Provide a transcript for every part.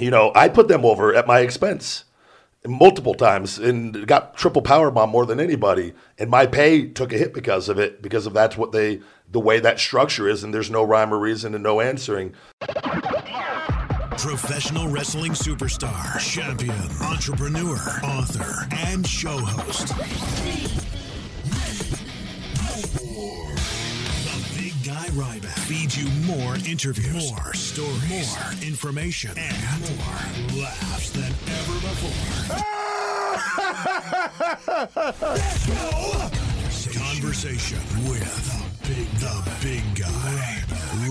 you know, I put them over at my expense multiple times and got triple power bomb more than anybody. And my pay took a hit because of it, because of that's what they, the way that structure is, and there's no rhyme or reason and no answering. Professional wrestling superstar, champion, entrepreneur, author, and show host. Ryback feeds you more interviews, more stories, more information, and more laughs than ever before. Conversation with the big, the big guy,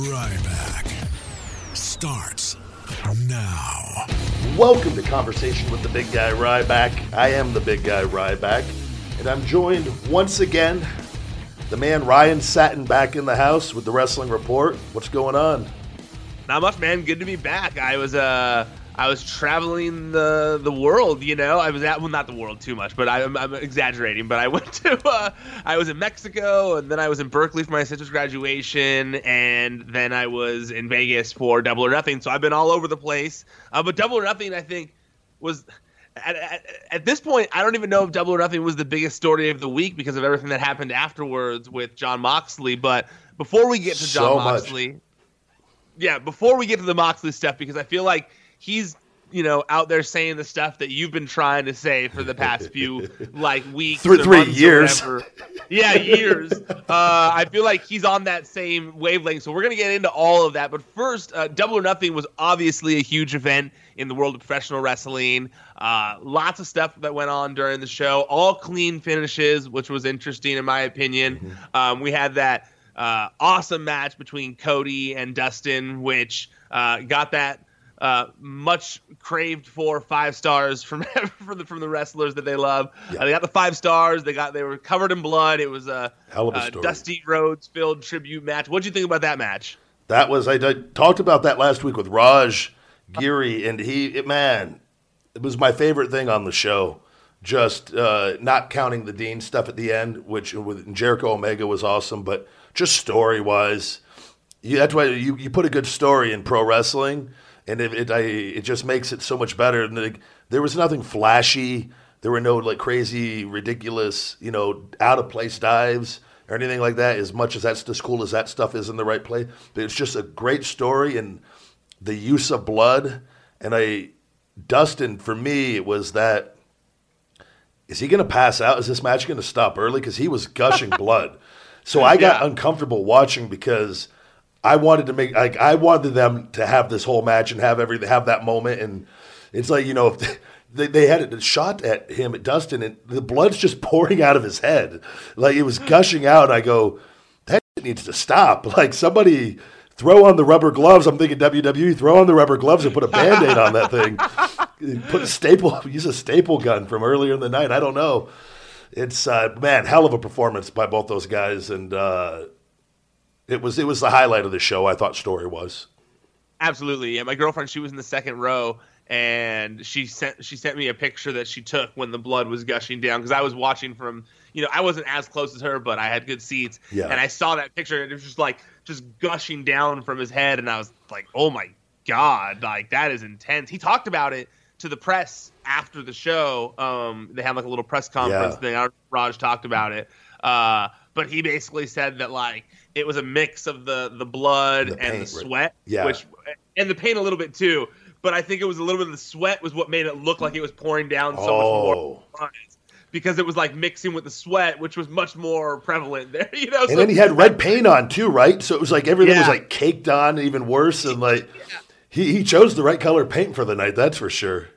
Ryback, starts now. Welcome to Conversation with the Big Guy Ryback. I am the Big Guy Ryback, and I'm joined once again, the man Ryan Satin back in the house with the Wrestling Report. What's going on? Not much, man. Good to be back. I was uh I was traveling the the world, you know. I was at well, not the world too much, but I, am I'm exaggerating. But I went to uh, I was in Mexico, and then I was in Berkeley for my sister's graduation, and then I was in Vegas for Double or Nothing. So I've been all over the place. Uh, but Double or Nothing, I think, was. At, at, at, this point, I don't even know if Double or Nothing was the biggest story of the week because of everything that happened afterwards with Jon Moxley. But before we get to So Moxley, much. yeah, before we get to the Moxley stuff, because I feel like he's you know out there saying the stuff that you've been trying to say for the past few like weeks, Three- or three years. yeah, years. Uh, I feel like he's on that same wavelength. So we're gonna get into all of that. But first, uh, Double or Nothing was obviously a huge event in the world of professional wrestling. Uh, lots of stuff that went on during the show. All clean finishes, which was interesting in my opinion. Um, we had that uh, awesome match between Cody and Dustin, which uh, got that uh, much craved for five stars from from the from the wrestlers that they love. Yeah. Uh, they got the five stars. They got they were covered in blood. It was a, Hell of a a. Dusty Rhodes filled tribute match. What do you think about that match? That was I, I talked about that last week with Raj Giri, and he man, it was my favorite thing on the show. Just uh, not counting the Dean stuff at the end, which with Jericho Omega was awesome, but just story wise, that's why you, you put a good story in pro wrestling, and it it, I, it just makes it so much better. And like, there was nothing flashy. There were no like crazy, ridiculous, you know, out of place dives or anything like that. As much as that's as cool as that stuff is in the right place, but it's just a great story and the use of blood. And I, Dustin, for me, it was that. Is he going to pass out? Is this match going to stop early? Because he was gushing blood. So I got Yeah. uncomfortable watching because I wanted to make like I wanted them to have this whole match and have every have that moment. And it's like you know if they, they had a shot at him at Dustin and the blood's just pouring out of his head, like it was gushing out. I go, that needs to stop. Like somebody throw on the rubber gloves. I'm thinking WWE throw on the rubber gloves and put a band-aid on that thing. Put a staple, use a staple gun from earlier in the night. I don't know. It's uh, man, hell of a performance by both those guys, and uh, it was it was the highlight of the show. I thought story was. Absolutely. Yeah, my girlfriend, she was in the second row and she sent she sent me a picture that she took when the blood was gushing down because I was watching from you know I wasn't as close as her but I had good seats Yeah. and I saw that picture and it was just like just gushing down from his head and I was like oh my god like that is intense. He talked about it to the press after the show. Um, they had like a little press conference Yeah. thing. I don't know if Raj talked about it, uh, but he basically said that like it was a mix of the the blood The and paint, the sweat, Yeah. which and the pain a little bit too. But I think it was a little bit of the sweat was what made it look like it was pouring down so much Oh. more because it was like mixing with the sweat, which was much more prevalent there. You know, And then he had red paint on too, right? So it was like everything was like caked on, even worse. And like he, he chose the right color paint for the night, that's for sure.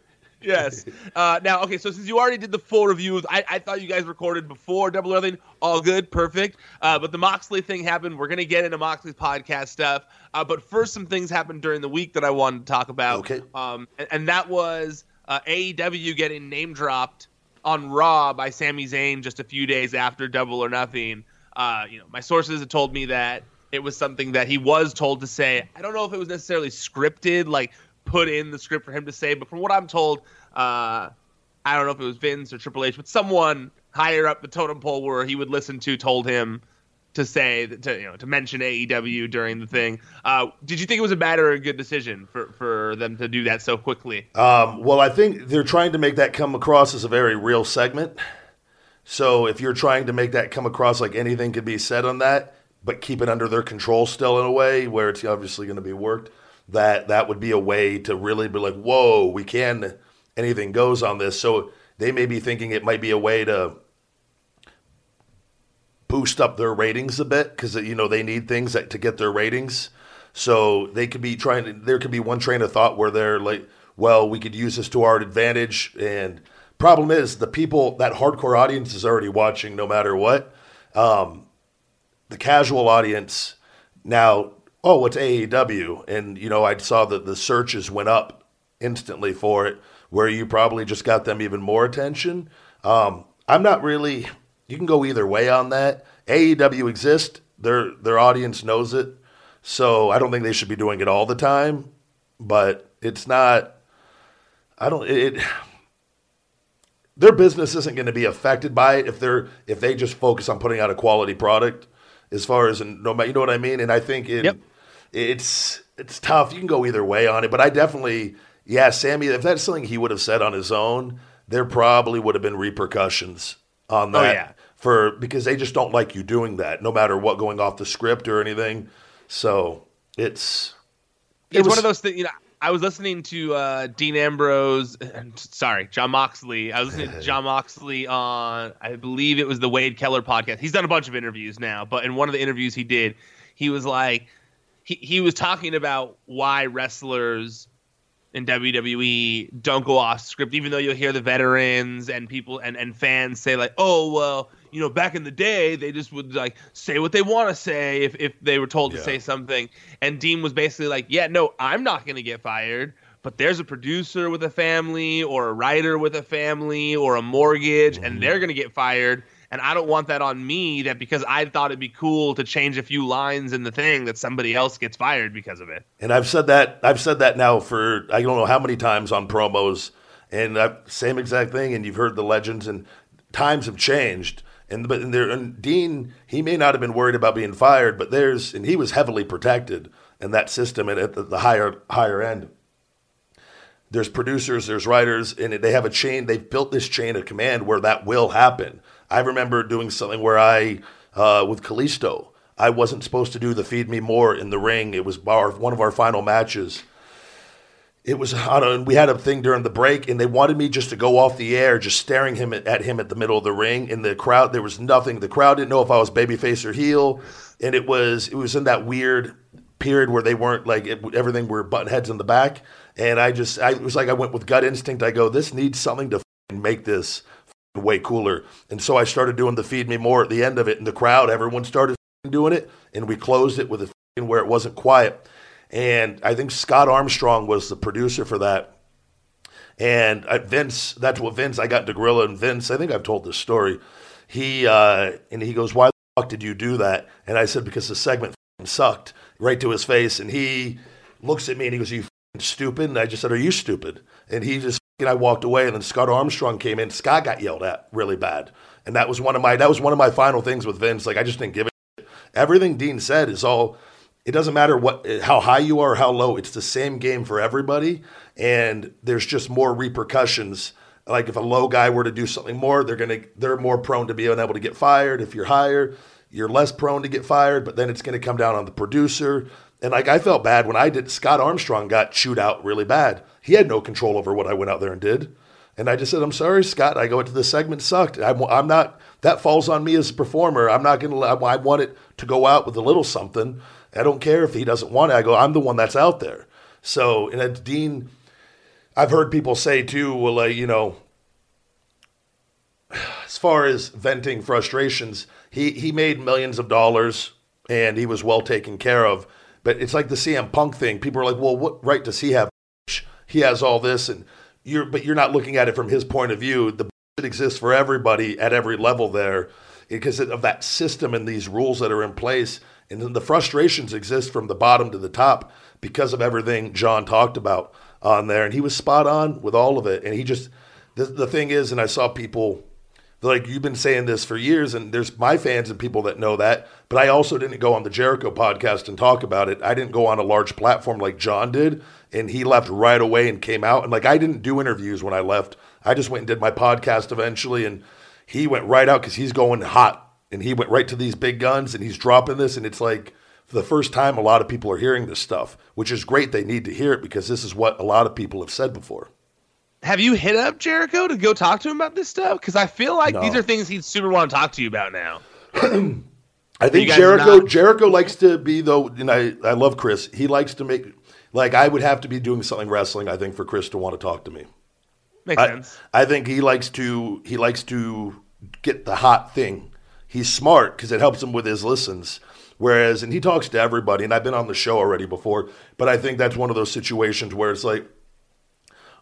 yes. Uh, now, okay, so since you already did the full reviews, I, I thought you guys recorded before Double Nothing. All good, perfect. Uh, but the Moxley thing happened. We're gonna get into Moxley's podcast stuff. Uh, but first, some things happened during the week that I wanted to talk about. Okay. Um, and, and that was uh, AEW getting name dropped on Raw by Sami Zayn just a few days after Double or Nothing. Uh, you know, my sources have told me that it was something that he was told to say. I don't know if it was necessarily scripted, like put in the script for him to say, but from what I'm told, uh, I don't know if it was Vince or Triple H, but someone higher up the totem pole where he would listen to told him to say to you know to mention AEW during the thing. Uh, did you think it was a bad or a good decision for, for them to do that so quickly? Um, well, I think they're trying to make that come across as a very real segment. So if you're trying to make that come across like anything could be said on that, but keep it under their control still in a way where it's obviously going to be worked, that that would be a way to really be like, whoa, we can anything goes on this. So they may be thinking it might be a way to boost up their ratings a bit because you know they need things that, to get their ratings. So they could be trying to. There could be one train of thought where they're like, well, we could use this to our advantage. And problem is, the people that hardcore audience is already watching no matter what. Um, the casual audience now, oh, it's AEW? And you know, I saw that the searches went up instantly for it, where you probably just got them even more attention. Um, I'm not really. You can go either way on that. AEW exists. Their their audience knows it. So I don't think they should be doing it all the time, but it's not. I don't. It. Their business isn't going to be affected by it if they're if they just focus on putting out a quality product. As far as no matter, you know what I mean. And I think it, Yep. it's it's tough. You can go either way on it, but I definitely, yeah, Sami. If that's something he would have said on his own, there probably would have been repercussions on oh, that. Oh, yeah. For because they just don't like you doing that, no matter what going off the script or anything. So it's it it's was- one of those things. You know, I was listening to uh, Dean Ambrose. Sorry, Jon Moxley. I was listening to Jon Moxley on, I believe it was the Wade Keller podcast. He's done a bunch of interviews now, but in one of the interviews he did, he was like, he he was talking about why wrestlers in WWE don't go off script, even though you'll hear the veterans and people and, and fans say like, oh well, you know, back in the day they just would like say what they want to say if, if they were told Yeah. to say something. And Dean was basically like, yeah, no, I'm not gonna get fired, but there's a producer with a family or a writer with a family or a mortgage, Mm-hmm. and they're gonna get fired. And I don't want that on me that because I thought it'd be cool to change a few lines in the thing that somebody else gets fired because of it. And I've said that I've said that now for I don't know how many times on promos, and i same exact thing. And you've heard the legends, and times have changed. And but and there and Dean, he may not have been worried about being fired, but there's and he was heavily protected in that system at the, the higher higher end. There's producers, there's writers, and they have a chain. They've built this chain of command where that will happen. I remember doing something where I, uh, with Kalisto, I wasn't supposed to do the feed me more in the ring. It was our, one of our final matches. It was on a, we had a thing during the break, and they wanted me just to go off the air, just staring him at, at him at the middle of the ring. In the crowd, there was nothing. The crowd didn't know if I was babyface or heel, and it was it was in that weird period where they weren't like it, everything were button heads in the back. And I just I was like I went with gut instinct. I go, this needs something to make this way cooler. And so I started doing the feed me more at the end of it, and the crowd, everyone started doing it, and we closed it with a where it wasn't quiet. And I think Scott Armstrong was the producer for that. And Vince, that's what Vince, I got into Gorilla and Vince, I think I've told this story. He, uh, and he goes, why the fuck did you do that? And I said, because the segment sucked right to his face. And he looks at me and he goes, you stupid? And I just said, are you stupid? And he just, and I walked away and then Scott Armstrong came in. Scott got yelled at really bad. And that was one of my, that was one of my final things with Vince. Like I just didn't give it. Everything Dean said is all, it doesn't matter what how high you are or how low it's the same game for everybody and there's just more repercussions like if a low guy were to do something more they're to they're more prone to being able to get fired if you're higher you're less prone to get fired but then it's going to come down on the producer and like i felt bad when i did scott armstrong got chewed out really bad he had no control over what i went out there and did and I just said, I'm sorry, Scott. I go into the segment sucked. I'm, I'm not, that falls on me as a performer. I'm not going to, I want it to go out with a little something. I don't care if he doesn't want it. I go, I'm the one that's out there. So, and Dean, I've heard people say too, well, uh, you know, as far as venting frustrations, he, he made millions of dollars and he was well taken care of. But it's like the CM Punk thing. People are like, well, what right does he have? He has all this, and you're, but you're not looking at it from his point of view. The it exists for everybody at every level there because of that system and these rules that are in place. And then the frustrations exist from the bottom to the top because of everything Jon talked about on there. And he was spot on with all of it. And he just, the, the thing is, and I saw people like you've been saying this for years, and there's my fans and people that know that. But I also didn't go on the Jericho podcast and talk about it. I didn't go on a large platform like Jon did, and he left right away and came out. And like I didn't do interviews when I left. I just went and did my podcast eventually, and he went right out because he's going hot, and he went right to these big guns, and he's dropping this, and it's like for the first time, a lot of people are hearing this stuff, which is great. They need to hear it because this is what a lot of people have said before. Have you hit up Jericho to go talk to him about this stuff? Because I feel like No. these are things he'd super want to talk to you about now. I think Jericho not- Jericho likes to be though, and I I love Chris. He likes to make like I would have to be doing something wrestling. I think for Chris to want to talk to me. Makes I, sense. I think he likes to he likes to get the hot thing. He's smart because it helps him with his listens. Whereas, and he talks to everybody, and I've been on the show already before, but I think that's one of those situations where it's like,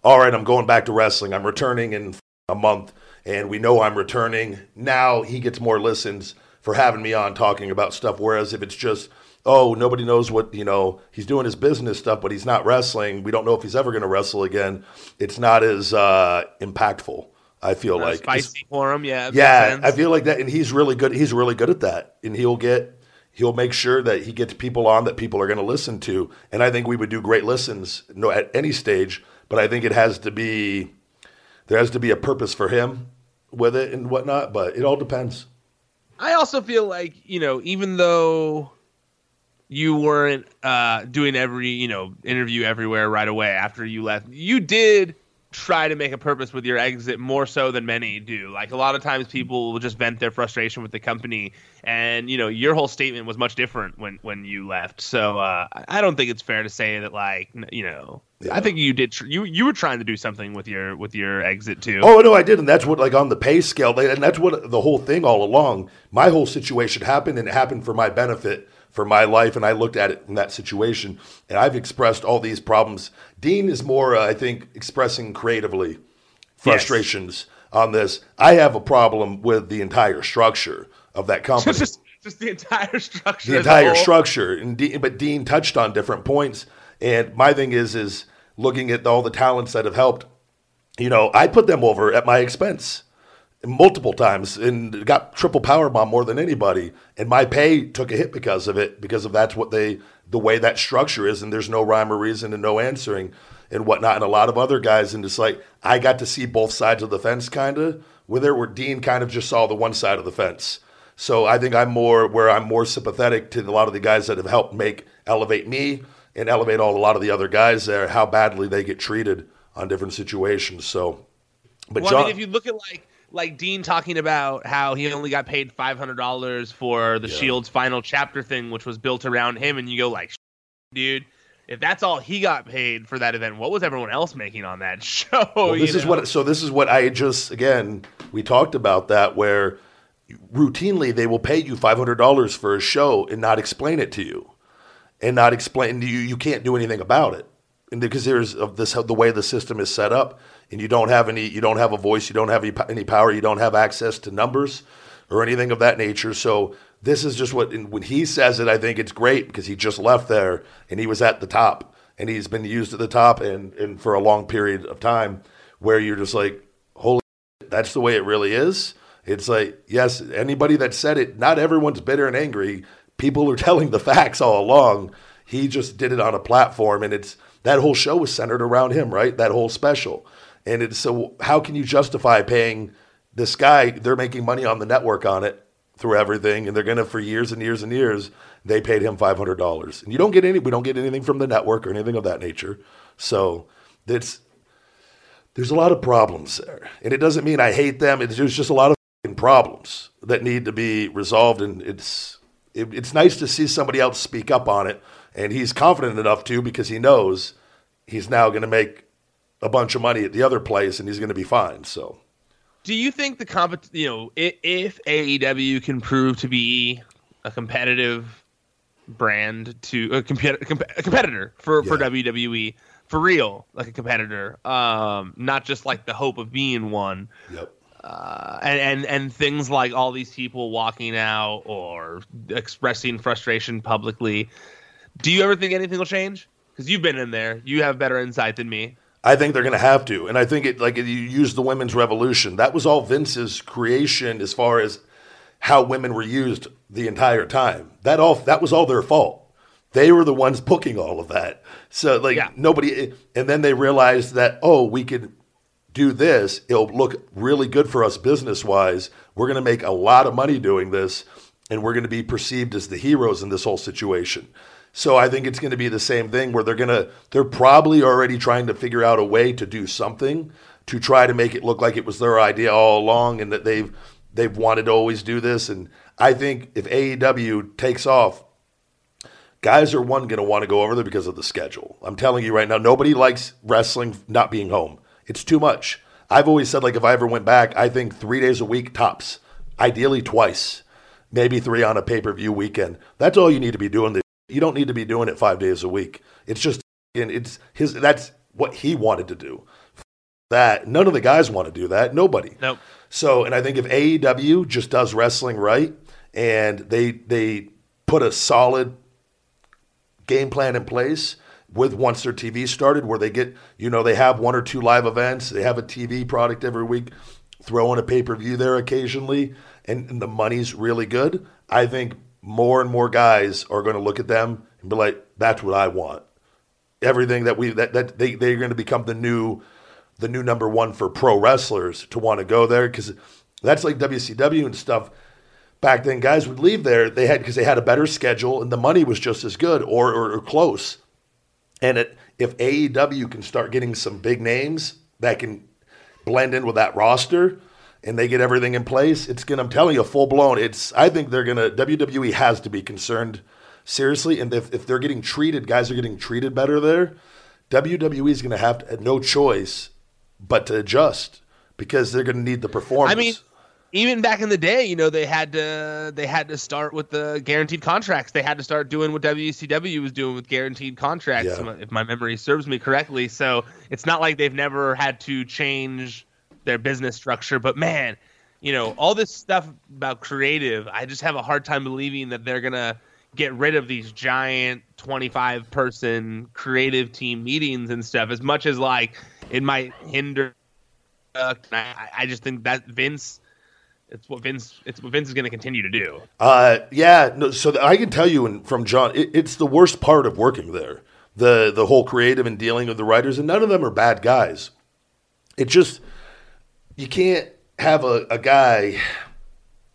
all right, I'm going back to wrestling. I'm returning in a month, and we know I'm returning. Now he gets more listens for having me on talking about stuff. Whereas if it's just, oh, nobody knows what, you know, he's doing his business stuff, but he's not wrestling. We don't know if he's ever going to wrestle again. It's not as uh, impactful, I feel like. spicy for him, yeah. Yeah. I feel like that, and he's really good. He's really good at that, and he'll get he'll make sure that he gets people on that people are going to listen to. And I think we would do great listens, no, at any stage. But I think it has to be there has to be a purpose for him with it and whatnot. But it all depends. I also feel like you know, even though you weren't uh, doing every you know interview everywhere right away after you left, you did try to make a purpose with your exit more so than many do. Like a lot of times, people will just vent their frustration with the company, and you know, your whole statement was much different when when you left. So uh, I- don't think it's fair to say that like you know. Yeah. I think you did. Tr- you you were trying to do something with your with your exit too. Oh no, I did, and that's what like on the pay scale, and that's what the whole thing all along. My whole situation happened, and it happened for my benefit, for my life, and I looked at it in that situation, and I've expressed all these problems. Dean is more, uh, I think, expressing creatively frustrations on this. I have a problem with the entire structure of that company just just the entire structure. the entire structure. And Dean, but Dean touched on different points. And my thing is, is looking at all the talents that have helped. You know, I put them over at my expense multiple times and got triple power bomb more than anybody. And my pay took a hit because of it, because of that's what they, the way that structure is. And there's no rhyme or reason and no answering and whatnot. And a lot of other guys, and it's like, I got to see both sides of the fence kind of with it, where Dean kind of just saw the one side of the fence. So I think I'm more where I'm more sympathetic to a lot of the guys that have helped make elevate me and elevate all a lot of the other guys there, how badly they get treated on different situations. So, but Well, John, I mean, if you look at like like Dean talking about how he only got paid five hundred dollars for the Yeah. Shield's final chapter thing, which was built around him, and you go like, dude, if that's all he got paid for that event, what was everyone else making on that show? well, this is know? what so this is what I just again we talked about that where routinely they will pay you five hundred dollars for a show and not explain it to you, and not explain to you you can't do anything about it, and because there's of this the way the system is set up, and you don't have any you don't have a voice, you don't have any, any power, you don't have access to numbers or anything of that nature. So this is just what when he says it, I think it's great because he just left there and he was at the top and he's been used at the top and and for a long period of time where you're just like holy that's the way it really is. It's like, yes, anybody that said it, not everyone's bitter and angry. People are telling the facts all along. He just did it on a platform, and it's that whole show was centered around him, right? That whole special. And it's so, how can you justify paying this guy? They're making money on the network on it through everything, and they're gonna for years and years and years. They paid him five hundred dollars, and you don't get any. We don't get anything from the network or anything of that nature. So it's there's a lot of problems there. And it doesn't mean I hate them. It's just a lot of problems that need to be resolved. And it's it, it's nice to see somebody else speak up on it. And he's confident enough to because he knows he's now going to make a bunch of money at the other place and he's going to be fine. So Do you think the comp, you know, if, if AEW can prove to be a competitive brand to a, comp- a competitor for, for WWE for real, like a competitor, um, not just like the hope of being one, yep. uh, and, and and things like all these people walking out or expressing frustration publicly. Do you ever think anything will change? Because you've been in there, you have better insight than me. I think they're going to have to, and I think it like you use the women's revolution. That was all Vince's creation as far as how women were used the entire time. That all that was all their fault. They were the ones booking all of that. So like Yeah. nobody, and then they realized that oh, we could do this. It'll look really good for us business wise. We're going to make a lot of money doing this, and we're going to be perceived as the heroes in this whole situation. So I think it's going to be the same thing where they're going to they're probably already trying to figure out a way to do something to try to make it look like it was their idea all along and that they've they've wanted to always do this and I think if AEW takes off guys are one going to want to go over there because of the schedule. I'm telling you right now, nobody likes wrestling not being home. It's too much. I've always said like if I ever went back, I think three days a week tops, ideally twice, maybe three on a pay per view weekend. That's all you need to be doing. You don't need to be doing it five days a week. It's just and it's his. That's what he wanted to do. That none of the guys want to do that. Nobody. Nope. So, and I think if AEW just does wrestling right and they they put a solid game plan in place with once their TV started, where they get you know they have one or two live events, they have a TV product every week, throw in a pay per view there occasionally, and, and the money's really good. I think more and more guys are going to look at them and be like, "That's what I want." Everything that we that that they they're going to become the new the new number one for pro wrestlers to want to go there because that's like WCW and stuff. Back then, guys would leave there. They had because they had a better schedule and the money was just as good or or, or close. And it, if AEW can start getting some big names that can blend in with that roster and they get everything in place, it's gonna. I'm telling you, full blown. It's. I think they're gonna. WWE has to be concerned seriously, and if if they're getting treated, guys are getting treated better there. WWE is gonna have to, no choice but to adjust because they're gonna need the performance. I mean, even back in the day, you know, they had to they had to start with the guaranteed contracts. They had to start doing what WCW was doing with guaranteed contracts, Yeah. if my memory serves me correctly. So it's not like they've never had to change their business structure. But man, you know, all this stuff about creative, I just have a hard time believing that they're gonna get rid of these giant 25 person creative team meetings and stuff as much as like it might hinder uh, I, I just think that Vince it's what Vince it's what Vince is going to continue to do. Uh, yeah, no, so th- I can tell you and from Jon, it, it's the worst part of working there. The the whole creative and dealing with the writers, and none of them are bad guys. It just you can't have a, a guy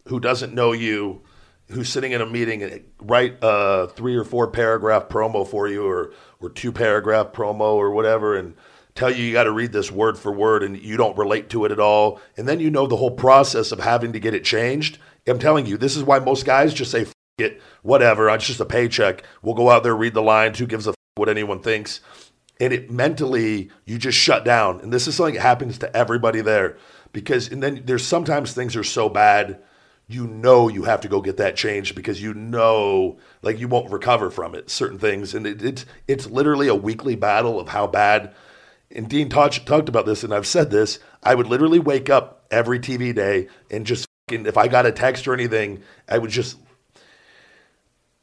who doesn't know you, who's sitting in a meeting and write a three or four paragraph promo for you, or or two paragraph promo or whatever, and tell you you got to read this word for word, and you don't relate to it at all, and then you know the whole process of having to get it changed. I'm telling you, this is why most guys just say it, whatever. It's just a paycheck. We'll go out there, read the lines. Who gives a f- what anyone thinks? and it mentally you just shut down and this is something that happens to everybody there because and then there's sometimes things are so bad you know you have to go get that changed because you know like you won't recover from it certain things and it, it's it's literally a weekly battle of how bad and Dean talked talked about this and I've said this I would literally wake up every TV day and just if I got a text or anything I would just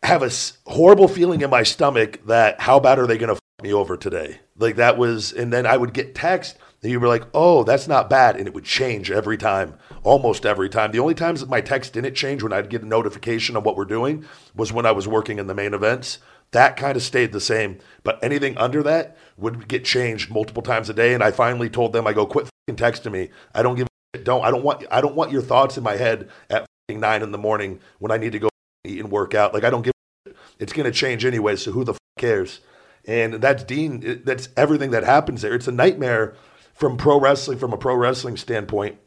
have a horrible feeling in my stomach that how bad are they going to me over today? Like that was, and then I would get text that you were like, oh, that's not bad. And it would change every time, almost every time. The only times that my text didn't change when I'd get a notification of what we're doing was when I was working in the main events. That kind of stayed the same. But anything under that would get changed multiple times a day. And I finally told them, I go, quit texting me. I don't give a shit. Don't, I don't want, I don't want your thoughts in my head at nine in the morning when I need to go eat and work out. Like I don't give it's to change anyway. So who the cares? And that's Dean. That's everything that happens there. It's a nightmare from pro wrestling, from a pro wrestling standpoint.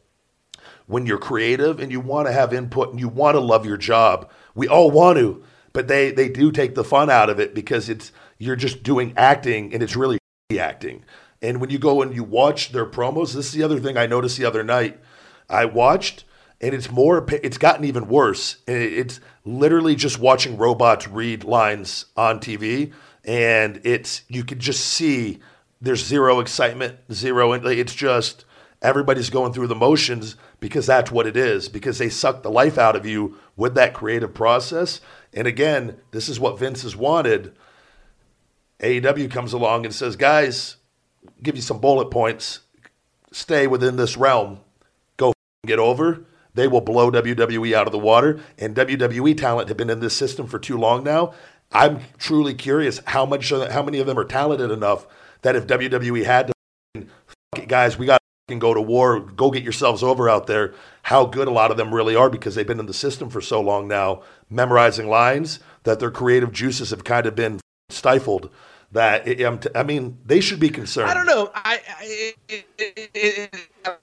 When you're creative and you want to have input and you want to love your job, we all want to, but they they do take the fun out of it because it's you're just doing acting and it's really acting. And when you go and you watch their promos, this is the other thing I noticed the other night. I watched and it's more it's gotten even worse it's literally just watching robots read lines on tv and it's you could just see there's zero excitement zero it's just everybody's going through the motions because that's what it is because they suck the life out of you with that creative process and again this is what vince has wanted aew comes along and says guys give you some bullet points. Stay within this realm. Go get over. They will blow WWE out of the water. And WWE talent have been in this system for too long now. I'm truly curious how much, how many of them are talented enough that if WWE had to, it, guys, we got to go to war. Go get yourselves over out there. How good a lot of them really are because they've been in the system for so long now, memorizing lines that their creative juices have kind of been stifled that it, I mean they should be concerned. I don't know. I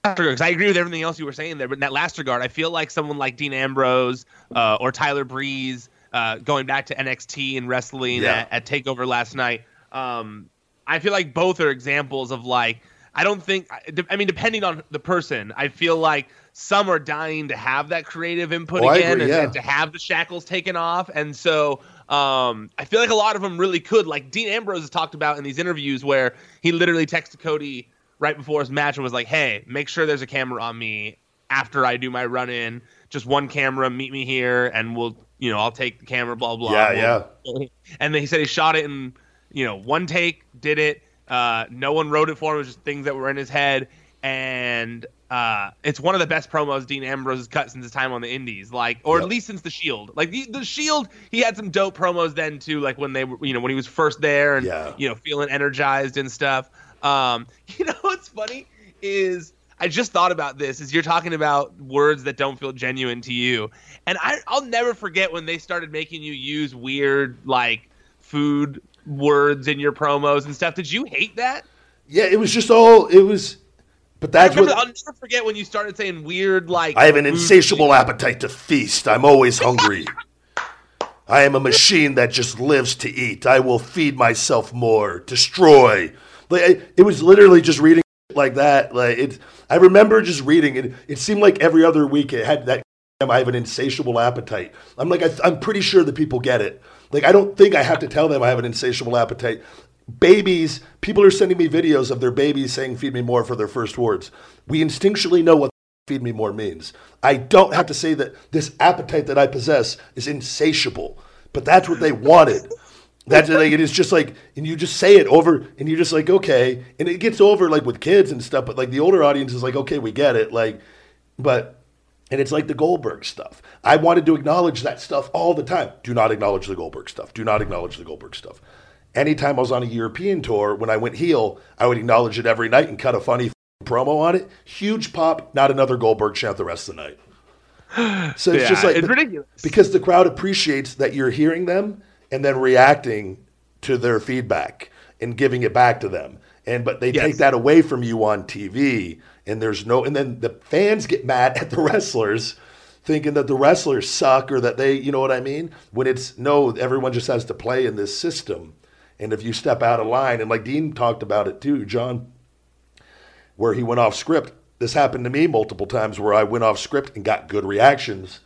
because I, agree with everything else you were saying there, but in that last regard, I feel like someone like Dean Ambrose uh, or Tyler Breeze, uh, going back to NXT and wrestling yeah. at, at, Takeover last night. Um, I feel like both are examples of like I don't think I mean depending on the person, I feel like some are dying to have that creative input oh, again agree, and, yeah. and to have the shackles taken off, and so um, I feel like a lot of them really could. Like Dean Ambrose has talked about in these interviews where he literally texted Cody right before his match and was like, "Hey, make sure there's a camera on me after I do my run in. Just one camera, meet me here, and we'll, you know, I'll take the camera. Blah blah. Yeah, we'll, yeah. And then he said he shot it in, you know, one take, did it. Uh, no one wrote it for him. It was just things that were in his head, and uh, it's one of the best promos Dean Ambrose has cut since his time on the Indies, like, or yep. at least since the Shield. Like the, the Shield, he had some dope promos then too, like when they were, you know, when he was first there and yeah. you know feeling energized and stuff. Um, you know what's funny is I just thought about this. Is you're talking about words that don't feel genuine to you, and I, I'll never forget when they started making you use weird like food words in your promos and stuff. Did you hate that? Yeah, it was just all it was but that's what I'll never forget when you started saying weird like. I have an insatiable things. appetite to feast. I'm always hungry. I am a machine that just lives to eat. I will feed myself more, destroy. Like it was literally just reading like that. Like it, I remember just reading it. It seemed like every other week it had that. I have an insatiable appetite. I'm like, I, I'm pretty sure that people get it. Like, I don't think I have to tell them I have an insatiable appetite babies, people are sending me videos of their babies saying, feed me more for their first words. We instinctually know what feed me more means. I don't have to say that this appetite that I possess is insatiable, but that's what they wanted. That's like it is just like, and you just say it over, and you're just like, okay, and it gets over like with kids and stuff, but like the older audience is like, okay, we get it, like, but, and it's like the Goldberg stuff. I wanted to acknowledge that stuff all the time. Do not acknowledge the Goldberg stuff. Do not acknowledge the Goldberg stuff anytime I was on a European tour, when I went heel, I would acknowledge it every night and cut a funny promo on it. Huge pop, not another Goldberg chant the rest of the night. So it's yeah, just like it's ridiculous because the crowd appreciates that you're hearing them and then reacting to their feedback and giving it back to them. And but they yes. take that away from you on TV, and there's no. And then the fans get mad at the wrestlers thinking that the wrestlers suck or that they, you know what I mean? When it's no, everyone just has to play in this system. And if you step out of line, and like Dean talked about it too, Jon, where he went off script. This happened to me multiple times where I went off script and got good reactions.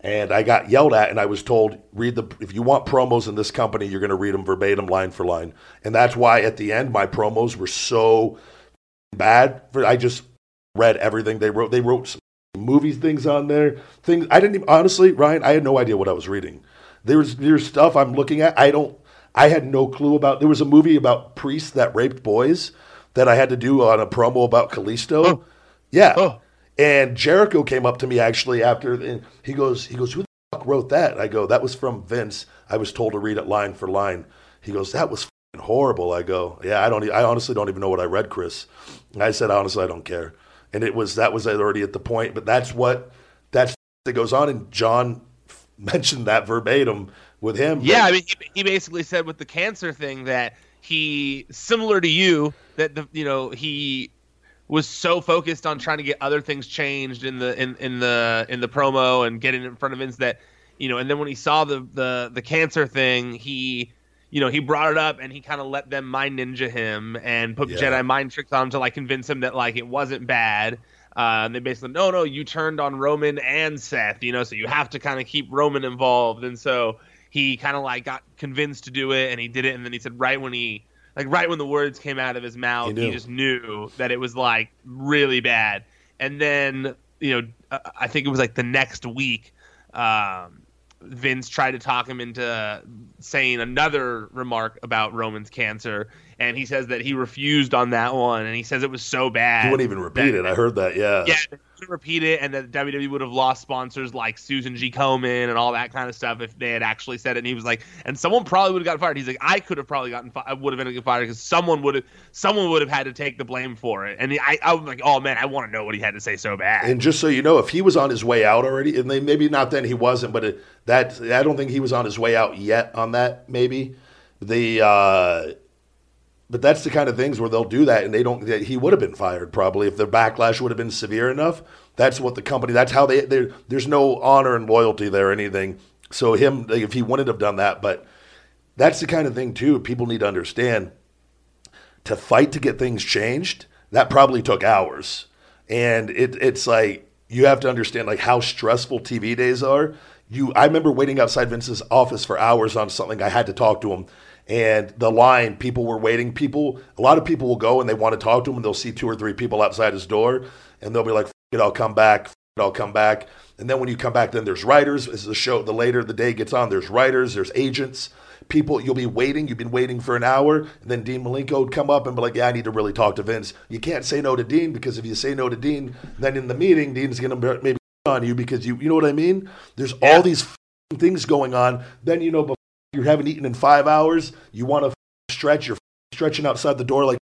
And I got yelled at, and I was told, read the, if you want promos in this company, you're going to read them verbatim, line for line. And that's why at the end, my promos were so bad. For, I just read everything they wrote. They wrote some movie things on there. Things I didn't even, honestly, Ryan, I had no idea what I was reading. There was there's stuff I'm looking at. I don't I had no clue about. There was a movie about priests that raped boys that I had to do on a promo about Kalisto. Oh. Yeah. Oh. And Jericho came up to me actually after, and he goes, he goes, who the fuck wrote that? I go, that was from Vince. I was told to read it line for line. He goes, that was horrible. I go, yeah, I don't, I honestly don't even know what I read, Chris. And I said, honestly, I don't care. And it was that was already at the point, but that's what that's that goes on. And Jon mentioned that verbatim with him. Yeah, but... I mean, he, he basically said with the cancer thing that he, similar to you, that the you know he was so focused on trying to get other things changed in the in, in the in the promo and getting in front of Vince that you know, and then when he saw the the the cancer thing, he you know, he brought it up and he kind of let them mind ninja him and put yeah. Jedi mind tricks on him to like convince him that like it wasn't bad. Uh, and they basically, no, no, you turned on Roman and Seth, you know, so you have to kind of keep Roman involved. And so he kind of like got convinced to do it and he did it and then he said right when he like right when the words came out of his mouth he, he just knew that it was like really bad and then you know uh, i think it was like the next week um, vince tried to talk him into saying another remark about roman's cancer and he says that he refused on that one, and he says it was so bad. He wouldn't even repeat that- it. I heard that. Yeah. Yeah, repeat it, and that WWE would have lost sponsors like Susan G. Komen and all that kind of stuff if they had actually said it. And he was like, and someone probably would have gotten fired. He's like, I could have probably gotten, fi- would have been fired because someone would have, someone would have had to take the blame for it. And he, I, I was like, oh man, I want to know what he had to say so bad. And just so you know, if he was on his way out already, and they, maybe not then he wasn't, but it, that I don't think he was on his way out yet on that. Maybe the, uh, but that's the kind of things where they'll do that, and they don't. He would have been fired probably if the backlash would have been severe enough. That's what the company. That's how they. There's no honor and loyalty there or anything. So him, if he wouldn't have done that, but that's the kind of thing too. People need to understand to fight to get things changed, that probably took hours. And it, it's like you have to understand like how stressful TV days are. You, I remember waiting outside Vince's office for hours on something. I had to talk to him, and the line people were waiting. People, a lot of people will go and they want to talk to him, and they'll see two or three people outside his door, and they'll be like, "It, I'll come back. It, I'll come back." And then when you come back, then there's writers. As the show, the later the day gets on, there's writers, there's agents people you'll be waiting you've been waiting for an hour and then dean malenko would come up and be like yeah i need to really talk to vince you can't say no to dean because if you say no to dean then in the meeting dean's to maybe on you because you you know what i mean? There's all these f***ing things going on. Then you know before you haven't eaten in five hours you want to stretch you're stretching outside the door like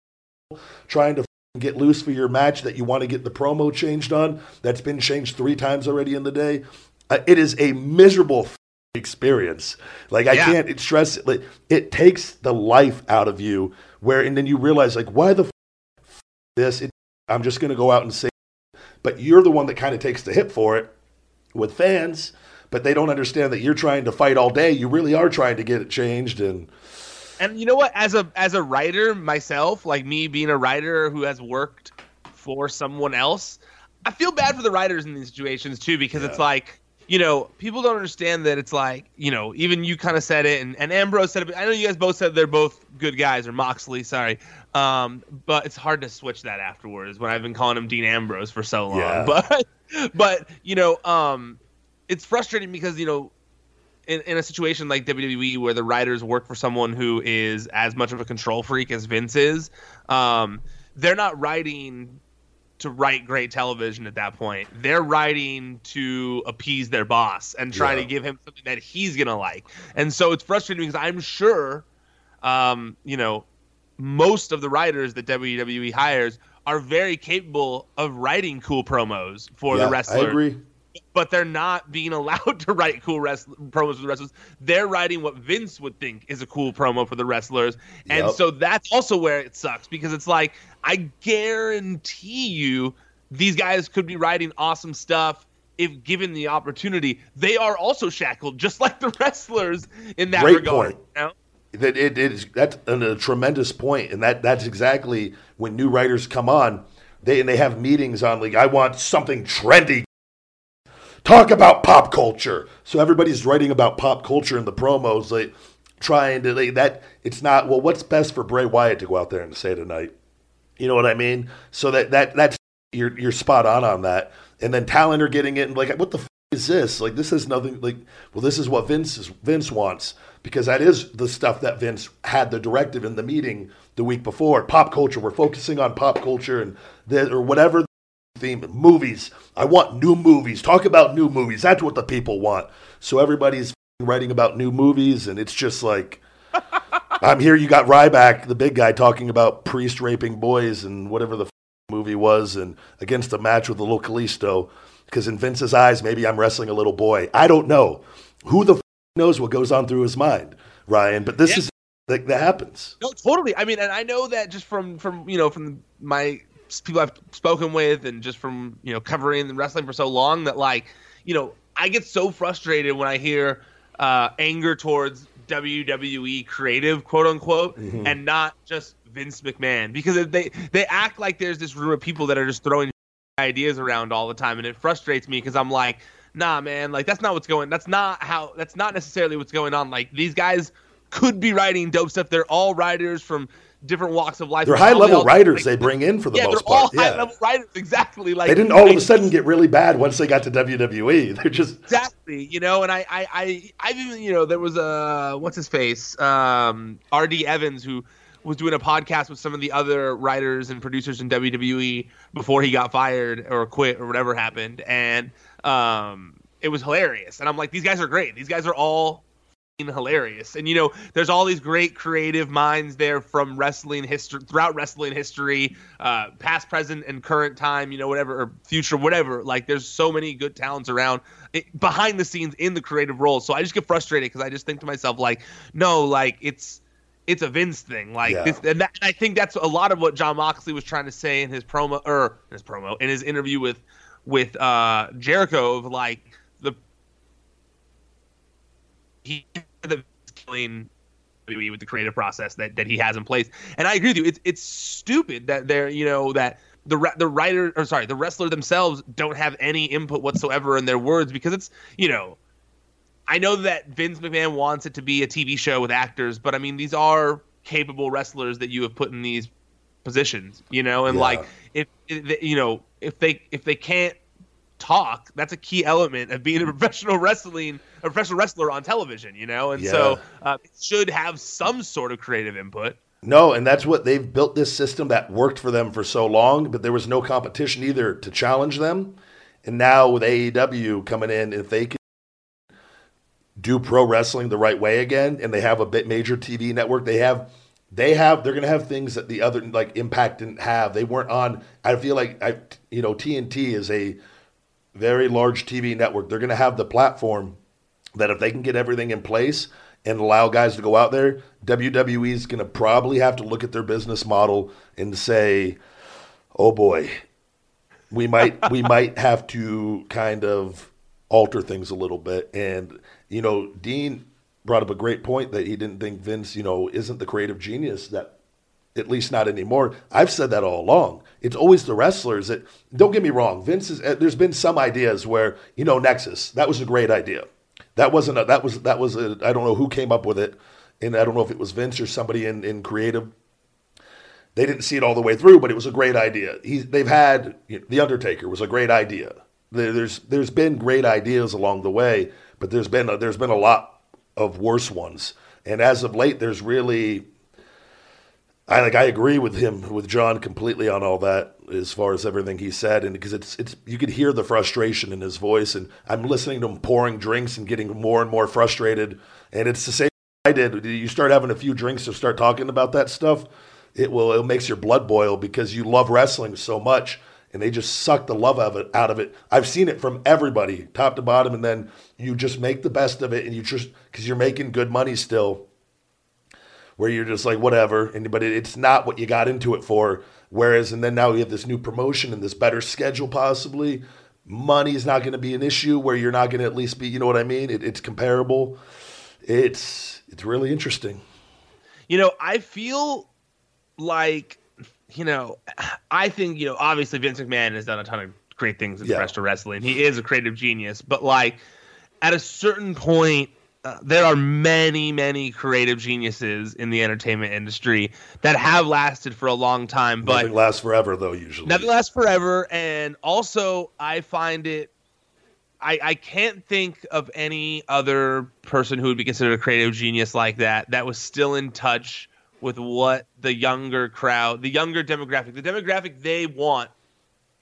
trying to get loose for your match that you want to get the promo changed on. That's been changed three times already in the day. Uh, it is a miserable experience. Like i Yeah. can't stress it like it takes the life out of you where and then you realize like why the f- this? It, i'm just going to go out and say but you're the one that kind of takes the hit for it with fans but they don't understand that you're trying to fight all day you really are trying to get it changed and And you know what? As a as a writer myself, like me being a writer who has worked for someone else, I feel bad for the writers in these situations too because it's like you know people don't understand that it's like you know even you kind of said it and, and Ambrose said it. I know you guys both said they're both good guys or Moxley, sorry. Um, but it's hard to switch that afterwards when I've been calling him Dean Ambrose for so long. Yeah. But but you know um, it's frustrating because you know in, in a situation like WWE where the writers work for someone who is as much of a control freak as Vince is, um, they're not writing to write great television at that point. They're writing to appease their boss and trying Yeah. to give him something that he's gonna like. And so it's frustrating because I'm sure, um, you know, most of the writers that WWE hires are very capable of writing cool promos for yeah, the wrestler i agree but they're not being allowed to write cool wrest- promos for the wrestlers. They're writing what Vince would think is a cool promo for the wrestlers. And Yep. so that's also where it sucks because it's like, I guarantee you these guys could be writing awesome stuff if given the opportunity. They are also shackled, just like the wrestlers in that Great regard. point. you know? that it, it is that's a, a tremendous point and that that's exactly when new writers come on they and they have meetings on like i want something trendy talk about pop culture. So everybody's writing about pop culture in the promos. Like trying to like, that it's not well what's best for bray wyatt to go out there and say tonight? You know what i mean? So that that that's you're you're spot on on that. And then talent are getting it and like what the f- is this? Like this is nothing like well this is what vince is vince wants because that is the stuff that vince had the directive in the meeting the week before. Pop culture. We're focusing on pop culture and the, or whatever theme movies. I want new movies. Talk about new movies. That's what the people want. So everybody's writing about new movies and it's just like i'm here you got ryback the big guy talking about priest raping boys and whatever the movie was and against a match with the little Kalisto. Because in Vince's eyes maybe I'm wrestling a little boy. I don't know. Who the f- knows what goes on through his mind Ryan? But this Yeah. is that, that happens. No, totally. I mean, and I know that just from from you know from my people I've spoken with, and just from you know covering wrestling for so long that like you know I get so frustrated when I hear uh, anger towards WWE creative, quote unquote, Mm-hmm. and not just Vince McMahon because they they act like there's this room of people that are just throwing ideas around all the time, and it frustrates me because I'm like, nah, man, like that's not what's going. That's not how. That's not necessarily what's going on. Like these guys could be writing dope stuff. They're all writers from different walks of life. they're high level writers they bring in for the yeah, most they're all part high yeah level writers. Exactly. Like they didn't all of a sudden get really bad once they got to WWE they're just Exactly, you know, and I, I, I, I've even, you know, there was a what's his face, um, R.D. Evans, who was doing a podcast with some of the other writers and producers in WWE before he got fired or quit or whatever happened, and um, it was hilarious. And I'm like, these guys are great. These guys are all hilarious. And you know, there's all these great creative minds there from wrestling history throughout wrestling history, uh, past, present, and current time. You know, whatever or future, whatever. Like, there's so many good talents around it, behind the scenes in the creative roles. So I just get frustrated because I just think to myself, like, no, like it's it's a Vince thing. Like Yeah. this, and, that, and I think that's a lot of what Jon Moxley was trying to say in his promo or in his promo in his interview with with uh, Jericho of like the he the killing WWE with the creative process that, that he has in place. And I agree with you. It's it's stupid that they're you know that the the writer or sorry the wrestler themselves don't have any input whatsoever in their words because it's you know I know that Vince McMahon wants it to be a TV show with actors, but I mean these are capable wrestlers that you have put in these positions, you know, and Yeah. like if, if you know if they if they can't talk, that's a key element of being a professional wrestling a professional wrestler on television, you know, and so uh, it should have some sort of creative input. No, and that's what they've built this system that worked for them for so long, but there was no competition either to challenge them. And now with AEW coming in, if they can do pro wrestling the right way again, and they have a bit major TV network, they have they have they're gonna have things that the other like Impact didn't have. They weren't on. I feel like I you know TNT is a very large TV network. They're gonna have the platform that if they can get everything in place and allow guys to go out there, WWE is going to probably have to look at their business model and say, "Oh boy, we might we might have to kind of alter things a little bit." And you know, Dean brought up a great point that he didn't think Vince, you know, isn't the creative genius that at least not anymore. I've said that all along. It's always the wrestlers that don't get me wrong. Vince is. uh, There's been some ideas where you know Nexus. That was a great idea. That wasn't. A, that was. That was. I don't know who came up with it, and I don't know if it was Vince or somebody in in creative. They didn't see it all the way through, but it was a great idea. He, they've had you know, the Undertaker was a great idea. There, there's there's been great ideas along the way, but there's been a, there's been a lot of worse ones. And as of late, there's really I like I agree with him with Jon completely on all that as far as everything he said and because it's it's you could hear the frustration in his voice and I'm listening to him pouring drinks and getting more and more frustrated and it's the same I did. You start having a few drinks to start talking about that stuff it will it makes your blood boil because you love wrestling so much and they just suck the love of it out of it. I've seen it from everybody top to bottom and then you just make the best of it and you just because you're making good money still where you're just like whatever and but it, it's not what you got into it for whereas and then now you have this new promotion and this better schedule possibly money's not going to be an issue where you're not going to at least be you know what i mean it, it's comparable it's it's really interesting You know, I feel like, you know, I think, you know, obviously Vince McMahon has done a ton of great things in Yeah. professional wrestling. He is a creative genius, but like at a certain point, uh, there are many, many creative geniuses in the entertainment industry that have lasted for a long time, but nothing lasts forever though usually Nothing lasts forever, and also I find it. I, I can't think of any other person who would be considered a creative genius like that that was still in touch with what the younger crowd, the younger demographic, the demographic they want,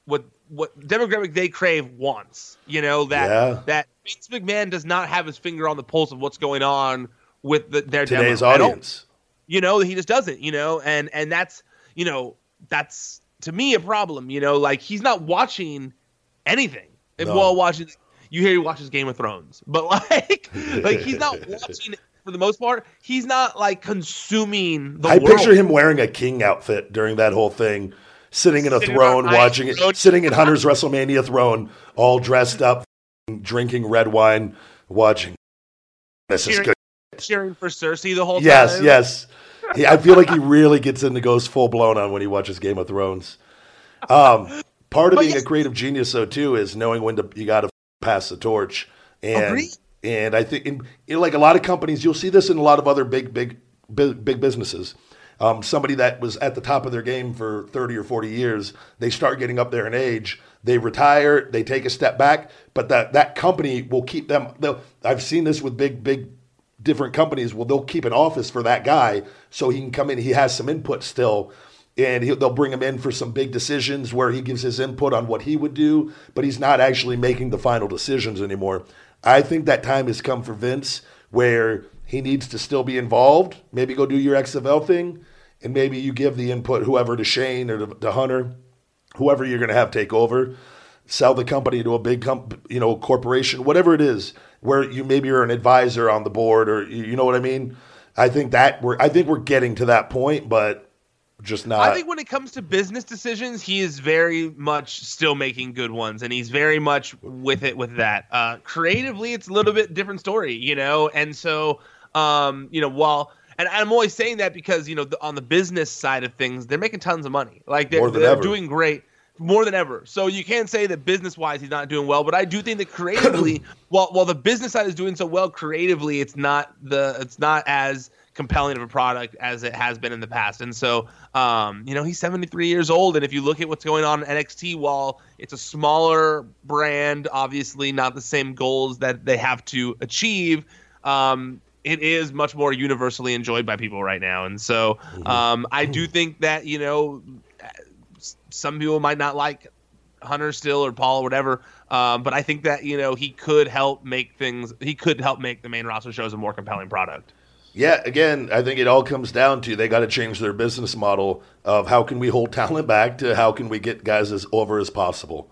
what what demographic they crave wants. You know that Yeah. that Vince McMahon does not have his finger on the pulse of what's going on with the, their today's demo. Audience you know he just doesn't you know and and that's you know that's to me a problem you know like he's not watching anything and No. while watching you hear he watches game of thrones but like like he's not watching for the most part he's not like consuming the i world. picture him wearing a king outfit during that whole thing sitting in a Sitting throne watching it throne. sitting in hunter's wrestlemania throne all dressed up drinking red wine watching this is good cheering for cersei the whole Yes, time yes. He, I feel like he really gets into goes full blown on when he watches Game of Thrones. Um, part of being yes- a creative genius, though, too, is knowing when to you got to pass the torch. And Agreed. and I think, in, in like a lot of companies, you'll see this in a lot of other big, big, big, big businesses. Um, somebody that was at the top of their game for 30 or 40 years, they start getting up there in age. They retire, they take a step back, but that, that company will keep them. I've seen this with big, big different companies, well, they'll keep an office for that guy so he can come in. He has some input still, and they'll bring him in for some big decisions where he gives his input on what he would do, but he's not actually making the final decisions anymore. I think that time has come for Vince where he needs to still be involved. Maybe go do your XFL thing, and maybe you give the input whoever to Shane or to, to Hunter, whoever you're going to have take over, sell the company to a big comp, you know, corporation, whatever it is where you maybe you're an advisor on the board or you know what I mean. I think that we're I think we're getting to that point, but just not. I think when it comes to business decisions, he is very much still making good ones, and he's very much with it with that. Uh, creatively, it's a little bit different story, you know, and so um, you know while. And I'm always saying that because you know the, on the business side of things, they're making tons of money. Like they're, they're doing great more than ever. So you can't say that business wise he's not doing well, but I do think that creatively, while while the business side is doing so well creatively, it's not the it's not as compelling of a product as it has been in the past. And so, um, you know, he's 73 years old, and if you look at what's going on in NXT, while it's a smaller brand, obviously not the same goals that they have to achieve. Um, it is much more universally enjoyed by people right now, and so mm-hmm. um, I do think that you know some people might not like Hunter still or Paul or whatever. Um, but I think that you know he could help make things. He could help make the main roster shows a more compelling product. Yeah, again, I think it all comes down to they got to change their business model of how can we hold talent back to how can we get guys as over as possible.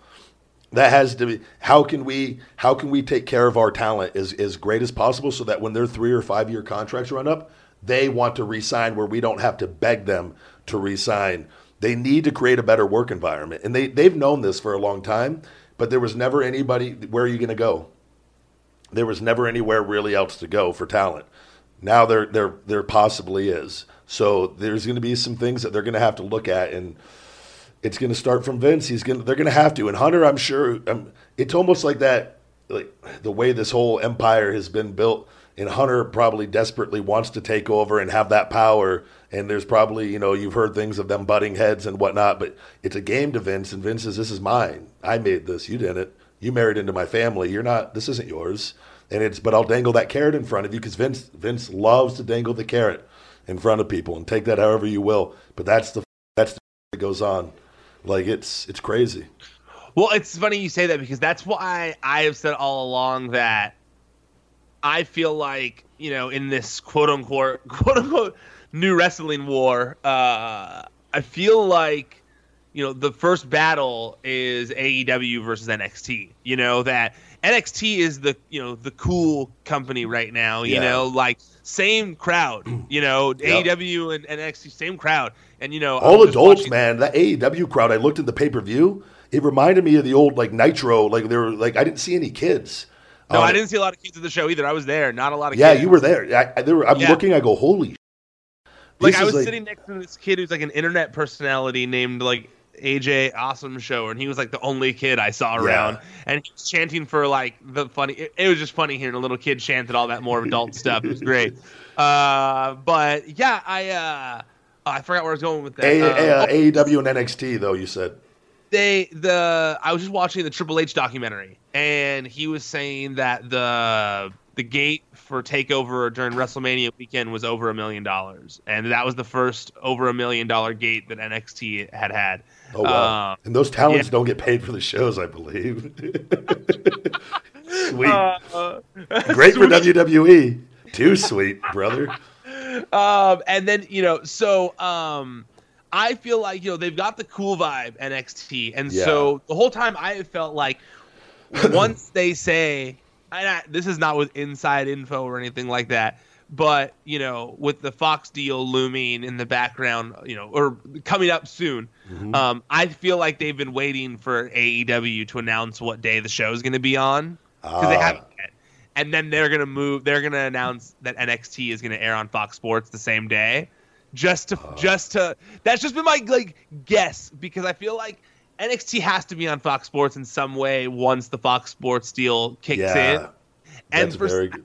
That has to be how can we how can we take care of our talent as as great as possible so that when their three or five year contracts run up, they want to resign where we don't have to beg them to resign. They need to create a better work environment. And they, they've known this for a long time, but there was never anybody, where are you going to go? There was never anywhere really else to go for talent. Now there, there, there possibly is. So there's going to be some things that they're going to have to look at, and it's going to start from Vince. He's going, they're going to have to. And Hunter, I'm sure, um, it's almost like that, like the way this whole empire has been built. And Hunter probably desperately wants to take over and have that power and there's probably you know you've heard things of them butting heads and whatnot, but it's a game to Vince, and Vince says this is mine. I made this. You didn't. You married into my family. You're not. This isn't yours. And it's but I'll dangle that carrot in front of you because Vince Vince loves to dangle the carrot in front of people and take that however you will. But that's the that's the that goes on. Like it's it's crazy. Well, it's funny you say that because that's why I have said all along that I feel like you know in this quote unquote quote unquote new wrestling war, uh, I feel like you know the first battle is AEW versus NXT. You know that NXT is the you know the cool company right now. You yeah. know, like same crowd. You know, yep. AEW and, and NXT same crowd. And you know, all adults, watching- man. That AEW crowd. I looked at the pay per view. It reminded me of the old like Nitro. Like there were like I didn't see any kids. No, I didn't see a lot of kids at the show either. I was there. Not a lot of kids. yeah, kids. you were there. I, I, there were, I'm yeah. looking. I go, holy like I was like, sitting next to this kid who's like an internet personality named like AJ Awesome Show, and he was like the only kid I saw around, yeah. and he was chanting for like the funny. It, it, was just funny hearing a little kid chanted all that more adult stuff. It was great. Uh, but yeah, I uh, I forgot where I was going with that. A- uh, AEW and NXT though you said they the I was just watching the Triple H documentary, and he was saying that the the gate for takeover during WrestleMania weekend was over a million dollars, and that was the first over a million dollar gate that NXT had had. Oh wow! Uh, and those talents yeah. don't get paid for the shows, I believe. sweet, uh, great sweet. for WWE. Too sweet, brother. Um, and then you know, so um, I feel like you know they've got the cool vibe NXT, and yeah. so the whole time I have felt like once they say I, this is not with inside info or anything like that, but you know, with the Fox deal looming in the background, you know, or coming up soon, mm-hmm. um, I feel like they've been waiting for AEW to announce what day the show is going to be on because they ah. haven't yet. And then they're gonna move. They're gonna announce that NXT is gonna air on Fox Sports the same day, just to uh. just to. That's just been my like guess because I feel like NXT has to be on Fox Sports in some way once the Fox Sports deal kicks yeah, in. And for, very good.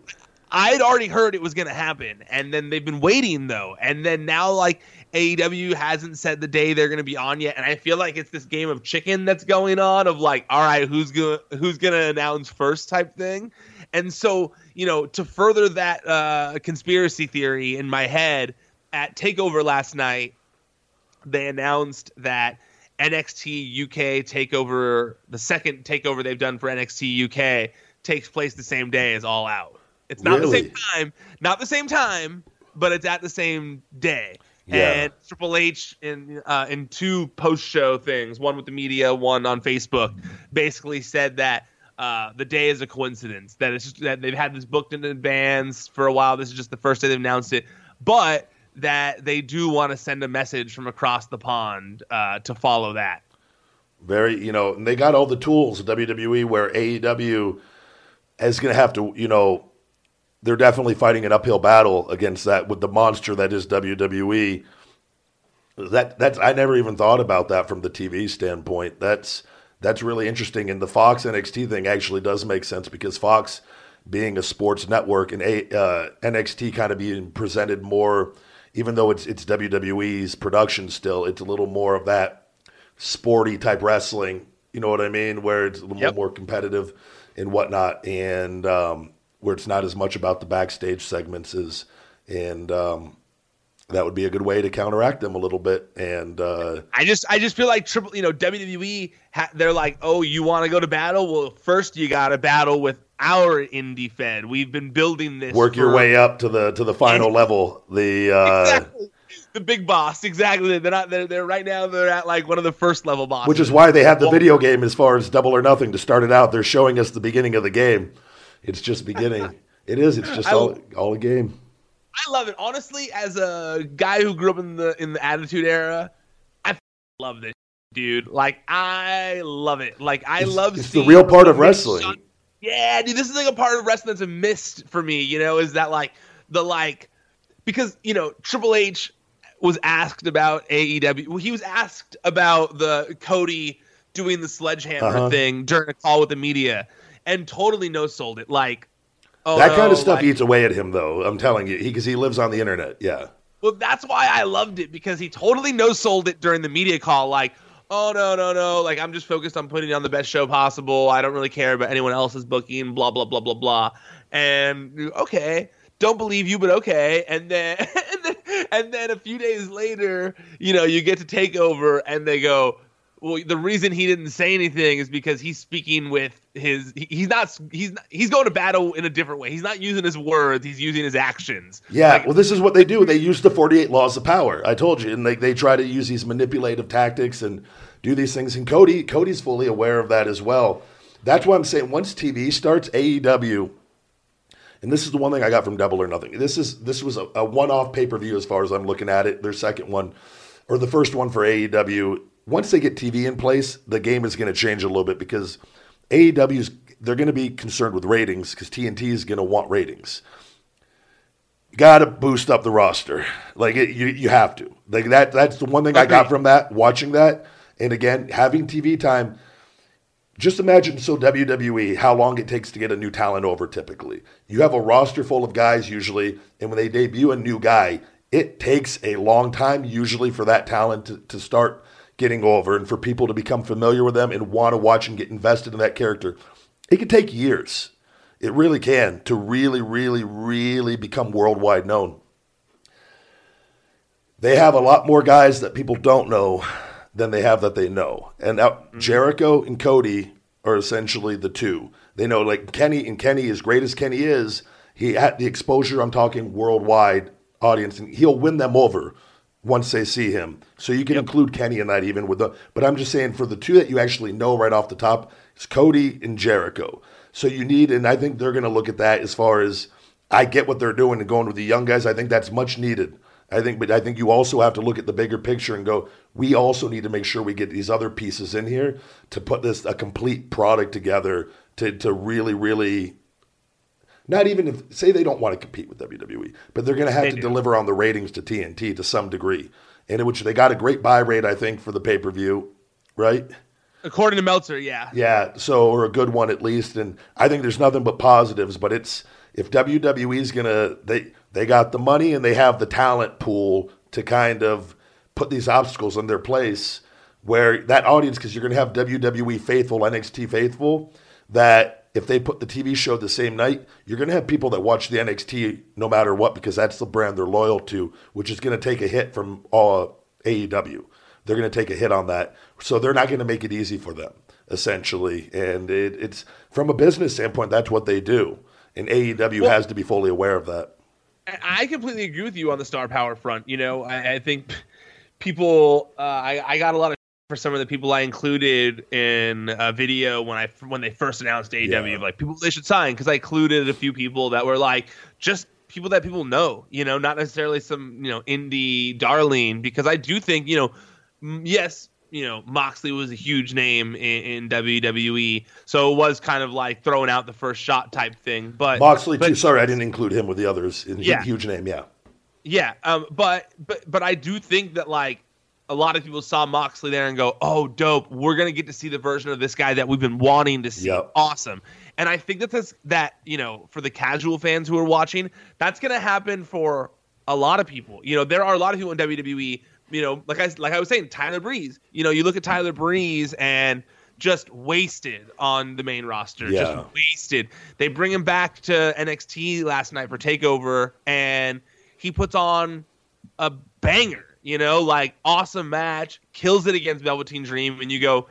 I'd already heard it was going to happen, and then they've been waiting though, and then now like AEW hasn't said the day they're going to be on yet, and I feel like it's this game of chicken that's going on of like, all right, who's gonna who's gonna announce first type thing, And so, you know, to further that uh, conspiracy theory in my head, at Takeover last night, they announced that NXT UK Takeover, the second Takeover they've done for NXT UK, takes place the same day as All Out. It's not Really? the same time, not the same time, but it's at the same day. Yeah. And Triple H in uh, in two post show things, one with the media, one on Facebook, basically said that uh, the day is a coincidence. That it's just that they've had this booked in advance for a while. This is just the first day they've announced it, but that they do want to send a message from across the pond uh, to follow that. Very, you know, and they got all the tools WWE where AEW is going to have to, you know, they're definitely fighting an uphill battle against that with the monster that is WWE. That that's I never even thought about that from the TV standpoint. That's that's really interesting, and the Fox NXT thing actually does make sense because Fox, being a sports network, and a, uh, NXT kind of being presented more, even though it's it's WWE's production still, it's a little more of that sporty type wrestling. You know what I mean? Where it's a little Yep. more competitive and whatnot, and um, where it's not as much about the backstage segments as, and um, that would be a good way to counteract them a little bit. And uh, I just I just feel like triple you know WWE ha- they're like oh you want to go to battle well first you got to battle with our indie fed we've been building this work your way up to the to the final level. The uh, exactly. the big boss exactly they're not they're, they're right now they're at like one of the first level bosses which is why they have the video game as far as Double or Nothing to start it out. They're showing us the beginning of the game. It's just beginning. it is. It's just all all a game. I love it honestly as a guy who grew up in the in the Attitude Era I love this dude like I love it like I It's- love it's the real part of wrestling. Shun- Yeah, dude, this is like a part of wrestling that's a missed for me. You know, is that like the like because you know Triple H was asked about AEW. Well, he was asked about the Cody doing the sledgehammer Uh-huh. thing during a call with the media, and totally no sold it. Like, oh, that kind of stuff like- eats away at him, though. I'm telling you, because he, lives on the internet. Yeah, Well, that's why I loved it because he totally no sold it during the media call. Like, oh no, no, no! Like I'm just focused on putting on the best show possible. I don't really care about anyone else's booking. Blah blah blah blah blah. And okay, don't believe you, but okay. And then and then, and then a few days later, you know, you get to take over, and they go. Well, the reason he didn't say anything is because he's speaking with his. he- He's not. He's not, he's going to battle in a different way. He's not using his words. He's using his actions. yeah. Like, well, this is what they do. They use the 48 laws of power. I told you, and they they try to use these manipulative tactics and do these things. And Cody Cody's fully aware of that as well. That's why I'm saying once TV starts, AEW and this is the one thing I got from Double or Nothing. This is this was a, a one-off pay-per-view as far as I'm looking at it. Their second one, or the first one for AEW. Once they get TV in place, the game is going to change a little bit because AEW's they're going to be concerned with ratings because TNT is going to want ratings. Got to boost up the roster, like it, you you have to. Like that that's the one thing I got from that watching that. And again, having TV time just imagine so WWE how long it takes to get a new talent over typically. You have a roster full of guys usually, and when they debut a new guy, it takes a long time usually for that talent to, to start getting over and for people to become familiar with them and want to watch and get invested in that character. It can take years. It really can to really, really, really become worldwide known. They have a lot more guys that people don't know than they have that they know. And now mm-hmm. Jericho and Cody are essentially the two. They know like Kenny and Kenny, as great as Kenny is, he had the exposure. I'm talking worldwide audience, and he'll win them over once they see him. So you can include Kenny in that even with the. But I'm just saying for the two that you actually know right off the top, it's Cody and Jericho. So you need, and I think they're going to look at that as far as I get what they're doing and going with the young guys. I think that's much needed. I think, but I think you also have to look at the bigger picture and go. We also need to make sure we get these other pieces in here to put this a complete product together to to really, really. Not even if say they don't want to compete with WWE, but they're going to have They to do. deliver on the ratings to TNT to some degree, and in which they got a great buy rate, I think, for the pay per view, right? According to Meltzer, yeah. Yeah, so or a good one at least, and I think there's nothing but positives. But it's if WWE's gonna they they got the money and they have the talent pool to kind of put these obstacles in their place, where that audience because you're gonna have WWE faithful, NXT faithful, that if they put the TV show the same night, you're going to have people that watch the NXT no matter what because that's the brand they're loyal to, which is going to take a hit from all AEW. They're going to take a hit on that, so they're not going to make it easy for them essentially. And it, it's from a business standpoint, that's what they do, and AEW well, has to be fully aware of that. I completely agree with you on the star power front. You know, I, I think people, uh, I, I got a lot of for some of the people I included in a video when I when they first announced AEW, yeah. like people they should sign because I included a few people that were like just people that people know, you know, not necessarily some you know indie darling. Because I do think you know, yes, you know, Moxley was a huge name in, in, WWE, so it was kind of like throwing out the first shot type thing. But Moxley but, too. Sorry, I didn't include him with the others. In yeah. huge name, yeah. Yeah, um, but but but I do think that like a lot of people saw Moxley there and go, "Oh, dope! We're gonna get to see the version of this guy that we've been wanting to see. Yep. Awesome!" And I think that that's that you know for the casual fans who are watching, that's gonna happen for a lot of people. You know, there are a lot of people in WWE. You know, like I like I was saying, Tyler Breeze. You know, you look at Tyler Breeze and just wasted on the main roster. Yeah. Just wasted. They bring him back to NXT last night for Takeover, and he puts on a banger you know, like awesome match, kills it against Velveteen Dream, and you go,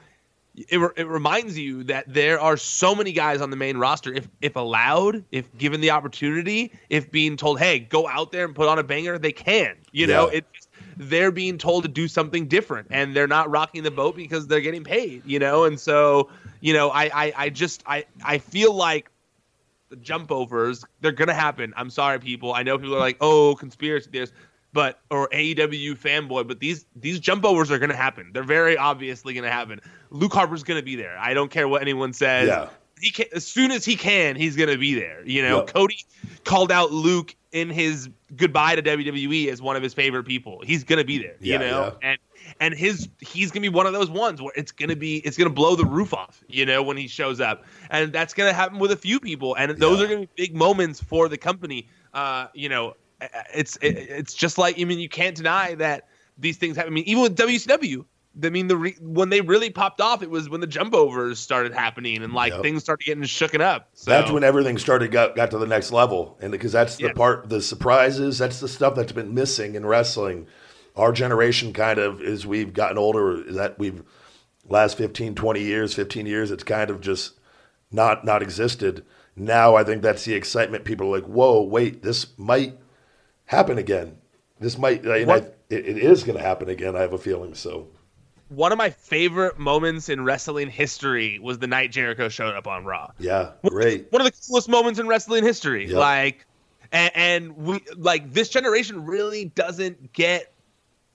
it, it reminds you that there are so many guys on the main roster. If if allowed, if given the opportunity, if being told, hey, go out there and put on a banger, they can. You know, yeah. it's they're being told to do something different, and they're not rocking the boat because they're getting paid. You know, and so you know, I I, I just I I feel like the jump overs they're gonna happen. I'm sorry, people. I know people are like, oh, conspiracy theories but or AEW fanboy, but these these jump overs are going to happen. They're very obviously going to happen. Luke Harper's going to be there. I don't care what anyone says. Yeah. He can, as soon as he can, he's going to be there. You know, yep. Cody called out Luke in his goodbye to WWE as one of his favorite people. He's going to be there. Yeah, you know, yeah. and and his he's gonna be one of those ones where it's gonna be it's gonna blow the roof off, you know, when he shows up, and that's gonna happen with a few people, and those yeah. are gonna be big moments for the company. Uh, you know, it's it's just like I mean you can't deny that these things happen. I mean even with WCW, I mean the re- when they really popped off, it was when the jump overs started happening and like yep. things started getting shooken up. So. That's when everything started got got to the next level, and because that's the yeah. part the surprises. That's the stuff that's been missing in wrestling. Our generation kind of as we've gotten older, that we've last 15, 20 years, 15 years, it's kind of just not not existed. Now I think that's the excitement. People are like, "Whoa, wait, this might happen again. This might, I, it, it is going to happen again. I have a feeling so. One of my favorite moments in wrestling history was the night Jericho showed up on Raw. Yeah, great. One of the coolest moments in wrestling history. Yep. Like, and, and we like this generation really doesn't get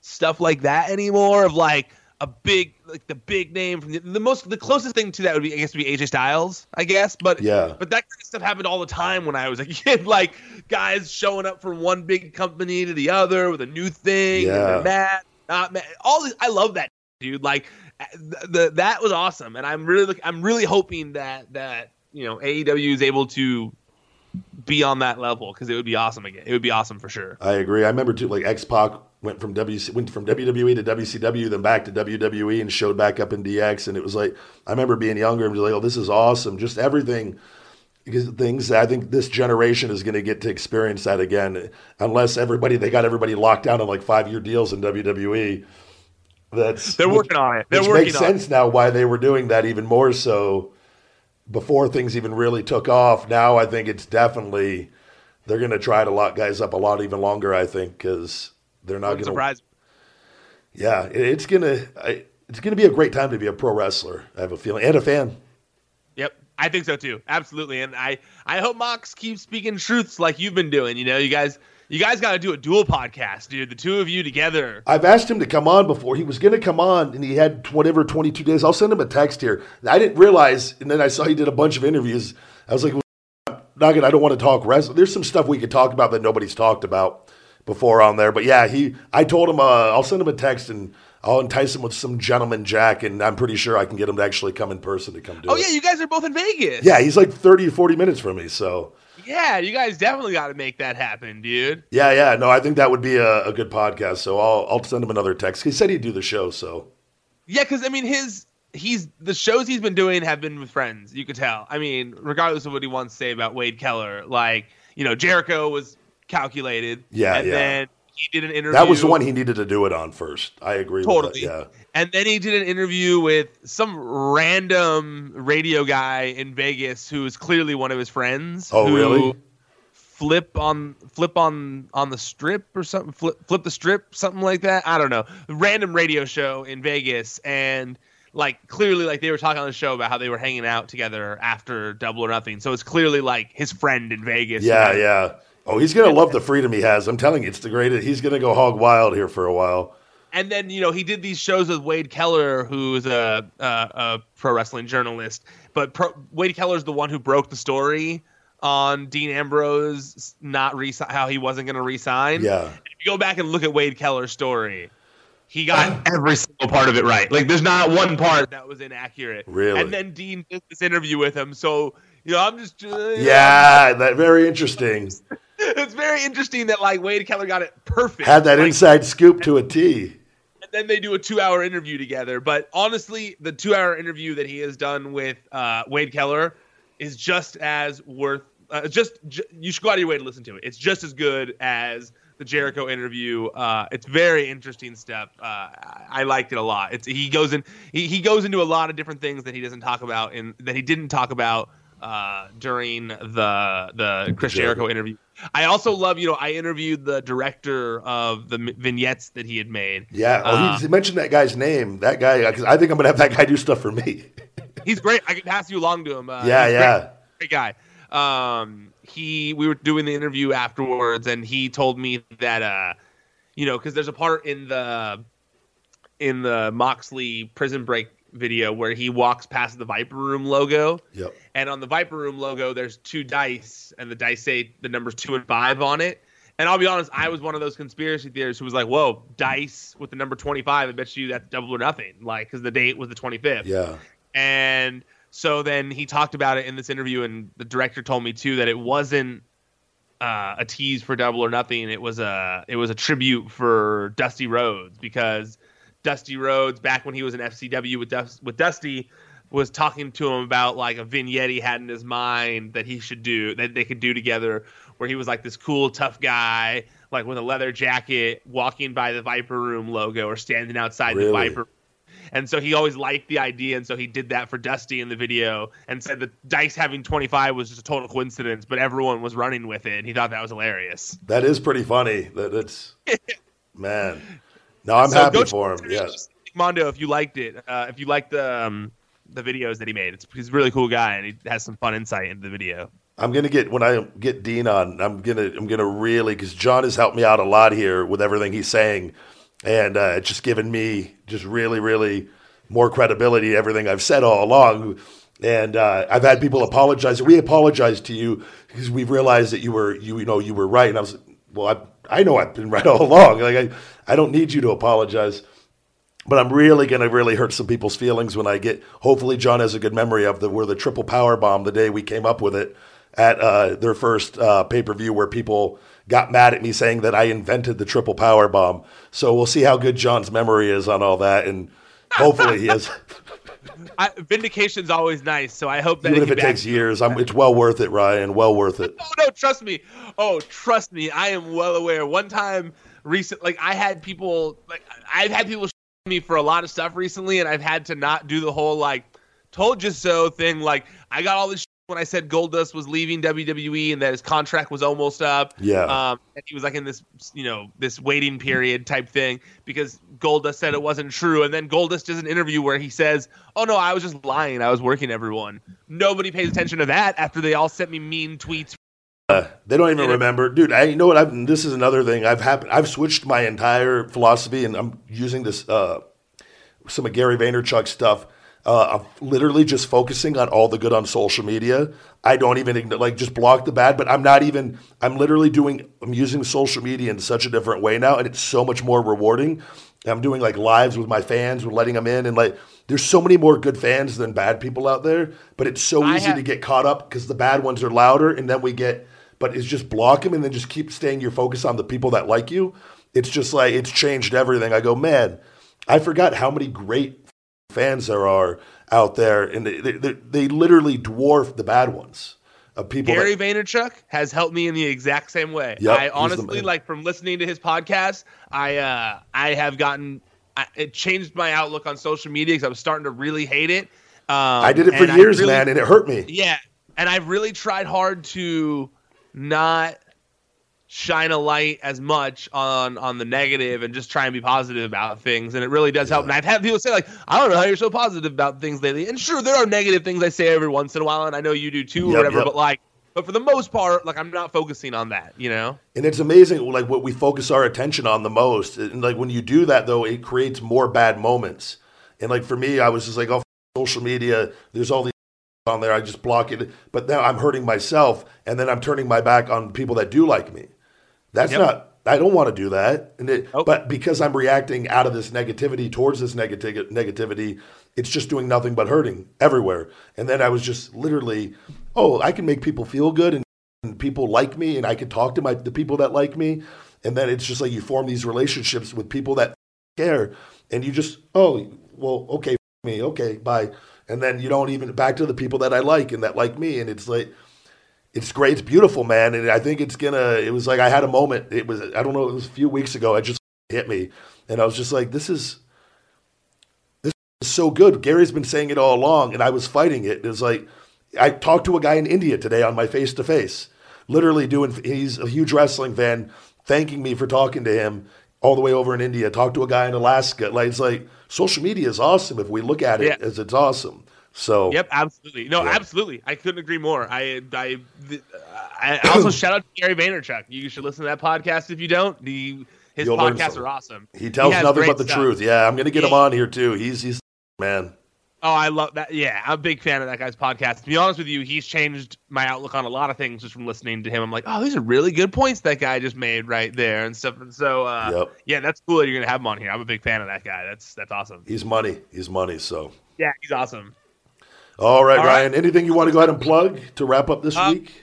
stuff like that anymore. Of like, a big like the big name from the, the, most the closest thing to that would be I guess would be AJ Styles I guess but yeah but that kind of stuff happened all the time when I was a kid like guys showing up from one big company to the other with a new thing yeah. and mad not mad all these, I love that dude like the, the that was awesome and I'm really I'm really hoping that that you know AEW is able to be on that level because it would be awesome again. It would be awesome for sure. I agree. I remember too, like X Pac went from W went from WWE to WCW, then back to WWE, and showed back up in DX. And it was like I remember being younger and was like, "Oh, this is awesome!" Just everything. Because things I think this generation is going to get to experience that again, unless everybody they got everybody locked down on like five year deals in WWE. That's they're working which, on it. They're which working makes sense now why they were doing that even more so before things even really took off. Now I think it's definitely they're going to try to lock guys up a lot even longer. I think because they're not going to surprise. Yeah, it's gonna it's gonna be a great time to be a pro wrestler. I have a feeling and a fan. Yep, I think so too. Absolutely, and I I hope Mox keeps speaking truths like you've been doing. You know, you guys you guys got to do a dual podcast, dude. The two of you together. I've asked him to come on before. He was going to come on, and he had whatever 22 days. I'll send him a text here. I didn't realize, and then I saw he did a bunch of interviews. I was like, well, not good. I don't want to talk wrestling. There's some stuff we could talk about that nobody's talked about before on there. But yeah, he. I told him uh, I'll send him a text and I'll entice him with some gentleman jack, and I'm pretty sure I can get him to actually come in person to come do oh, it. Oh yeah, you guys are both in Vegas. Yeah, he's like 30 or 40 minutes from me, so. Yeah, you guys definitely got to make that happen, dude. Yeah, yeah. No, I think that would be a, a good podcast. So I'll I'll send him another text. He said he'd do the show. So yeah, because I mean his he's the shows he's been doing have been with friends. You could tell. I mean, regardless of what he wants to say about Wade Keller, like you know, Jericho was calculated. Yeah, and yeah. then he did an interview. That was the one he needed to do it on first. I agree. Totally. With that. Yeah. And then he did an interview with some random radio guy in Vegas who is clearly one of his friends. Oh, who really? Flip on flip on on the strip or something. Flip flip the strip, something like that. I don't know. Random radio show in Vegas, and like clearly, like they were talking on the show about how they were hanging out together after Double or Nothing. So it's clearly like his friend in Vegas. Yeah, yeah. Oh, he's gonna love the freedom he has. I'm telling you, it's the greatest. He's gonna go hog wild here for a while. and then you know he did these shows with Wade Keller, who's a a, a pro wrestling journalist. But pro, Wade Keller's the one who broke the story on Dean Ambrose not re- how he wasn't going to resign. Yeah. If you go back and look at Wade Keller's story, he got every single part of it right. Like there's not one part that was inaccurate. Really? And then Dean did this interview with him, so you know I'm just uh, Yeah, that very interesting. It's very interesting that like Wade Keller got it perfect. Had that Like, inside scoop to a T. and then they do a two-hour interview together. But honestly, the two-hour interview that he has done with uh, Wade Keller is just as worth. Uh, just j- you should go out of your way to listen to it. It's just as good as the Jericho interview. Uh, it's very interesting stuff. Uh, I, I liked it a lot. It's he goes in he, he goes into a lot of different things that he doesn't talk about in that he didn't talk about uh, during the the Chris Jericho interview. I also love, you know, I interviewed the director of the vignettes that he had made. Yeah. Oh, Uh, he mentioned that guy's name. That guy. Because I think I'm gonna have that guy do stuff for me. He's great. I can pass you along to him. Uh, yeah, yeah. Great, great guy. Um, he, we were doing the interview afterwards, and he told me that, uh, you know, because there's a part in the in the Moxley Prison Break video where he walks past the Viper Room logo, Yep. and on the Viper Room logo, there's two dice, and the dice say the numbers two and five on it. And I'll be honest, I was one of those conspiracy theorists who was like, "Whoa, dice with the number twenty-five. I bet you that's double or nothing." Like, because the date was the twenty-fifth. Yeah. And so then he talked about it in this interview, and the director told me too that it wasn't uh, a tease for Double or Nothing. It was a it was a tribute for Dusty Rhodes because Dusty Rhodes, back when he was in FCW with Dus- with Dusty, was talking to him about like a vignette he had in his mind that he should do that they could do together, where he was like this cool tough guy, like with a leather jacket, walking by the Viper Room logo or standing outside the Really? Viper and so he always liked the idea, and so he did that for Dusty in the video, and said that Dice having 25 was just a total coincidence, but everyone was running with it, and he thought that was hilarious. That is pretty funny. That it's man. No, I'm So happy for him. Yes. Mondo, if you liked it, uh, if you liked the um, the videos that he made, it's he's a really cool guy, and he has some fun insight into the video. I'm gonna get when I get Dean on. I'm gonna I'm gonna really because Jon has helped me out a lot here with everything he's saying, and uh, it's just given me just really really more credibility everything I've said all along. And uh, I've had people apologize. We apologize to you because we've realized that you were you you know you were right. And I was well, I I know I've been right all along. Like I I don't need you to apologize. But I'm really going to really hurt some people's feelings when I get. Hopefully, Jon has a good memory of the where the triple power bomb the day we came up with it at uh, their first uh, pay per view, where people got mad at me saying that I invented the triple power bomb. So we'll see how good Jon's memory is on all that, and hopefully he has. I, vindication's always nice, so I hope that Even if it takes years, I'm, it's well worth it, Ryan. Well worth it. no, no, trust me. Oh, trust me. I am well aware. One time recent like I had people like I've had people me for a lot of stuff recently and I've had to not do the whole like told you so thing like I got all this when I said Goldust was leaving WWE and that his contract was almost up. Yeah. Um and he was like in this you know, this waiting period type thing because Goldust said it wasn't true and then Goldust does an interview where he says, "Oh no, I was just lying. I was working everyone." Nobody pays attention to that after they all sent me mean tweets They don't even remember, dude. I you know what? I've, this is another thing. I've happened. I've switched my entire philosophy, and I'm using this uh, some of Gary Vaynerchuk stuff. Uh, I'm literally just focusing on all the good on social media. I don't even like just block the bad, but I'm not even. I'm literally doing. I'm using social media in such a different way now, and it's so much more rewarding. I'm doing like lives with my fans, we're letting them in, and like there's so many more good fans than bad people out there. But it's so I easy have- to get caught up because the bad ones are louder, and then we get but it's just block them and then just keep staying your focus on the people that like you. It's just like it's changed everything. I go, man, I forgot how many great fans there are out there, and they, they, they literally dwarf the bad ones of people. Gary that, Vaynerchuk has helped me in the exact same way. Yep, I honestly like from listening to his podcast. I uh, I have gotten I, it changed my outlook on social media because I was starting to really hate it. Um, I did it for years, really- man, and it hurt me. Yeah, and I've really tried hard to not shine a light as much on on the negative and just try and be positive about things and it really does help and i've had people say like i don't know how you're so positive about things lately and sure there are negative things i say every once in a while and i know you do too or whatever yep. but like but for the most part like i'm not focusing on that you know And it's amazing, like what we focus our attention on the most. And like when you do that, though, it creates more bad moments. And like for me, I was just like, oh, social media. There's all these on there. I just block it. But now I'm hurting myself, and then I'm turning my back on people that do like me. That's Yep. not. I don't want to do that. And it, but because I'm reacting out of this negativity towards this negati- negativity, it's just doing nothing but hurting everywhere. And then I was just literally, oh, I can make people feel good and and people like me and I can talk to my the people that like me and then it's just like you form these relationships with people that care and you just oh well okay me okay bye and then you don't even back to the people that I like and that like me and it's like it's great it's beautiful man and I think it's gonna it was like I had a moment it was I don't know it was a few weeks ago it just hit me and I was just like this is this is so good Gary's been saying it all along and I was fighting it it was like I talked to a guy in India today on my face to face, literally doing. He's a huge wrestling fan, thanking me for talking to him all the way over in India. Talked to a guy in Alaska. Like it's like social media is awesome if we look at it Yeah. as it's awesome. So Yep, absolutely. No, Yeah. absolutely. I couldn't agree more. I, I, I also shout out to Gary Vaynerchuk. You should listen to that podcast if you don't. The his You'll podcasts are awesome. he tells has nothing but the stuff. truth. Yeah, I'm gonna get him on here too. He's he's man. Oh, I love that. Yeah, I'm a big fan of that guy's podcast. To be honest with you, he's changed my outlook on a lot of things just from listening to him. I'm like, oh, these are really good points that guy just made right there and stuff. And so, uh, Yep. yeah, that's cool that you're gonna have him on here. I'm a big fan of that guy. That's that's awesome. He's money. He's money. So Yeah, he's awesome. All right, All right. Ryan. Anything you want to go ahead and plug to wrap up this Uh, week?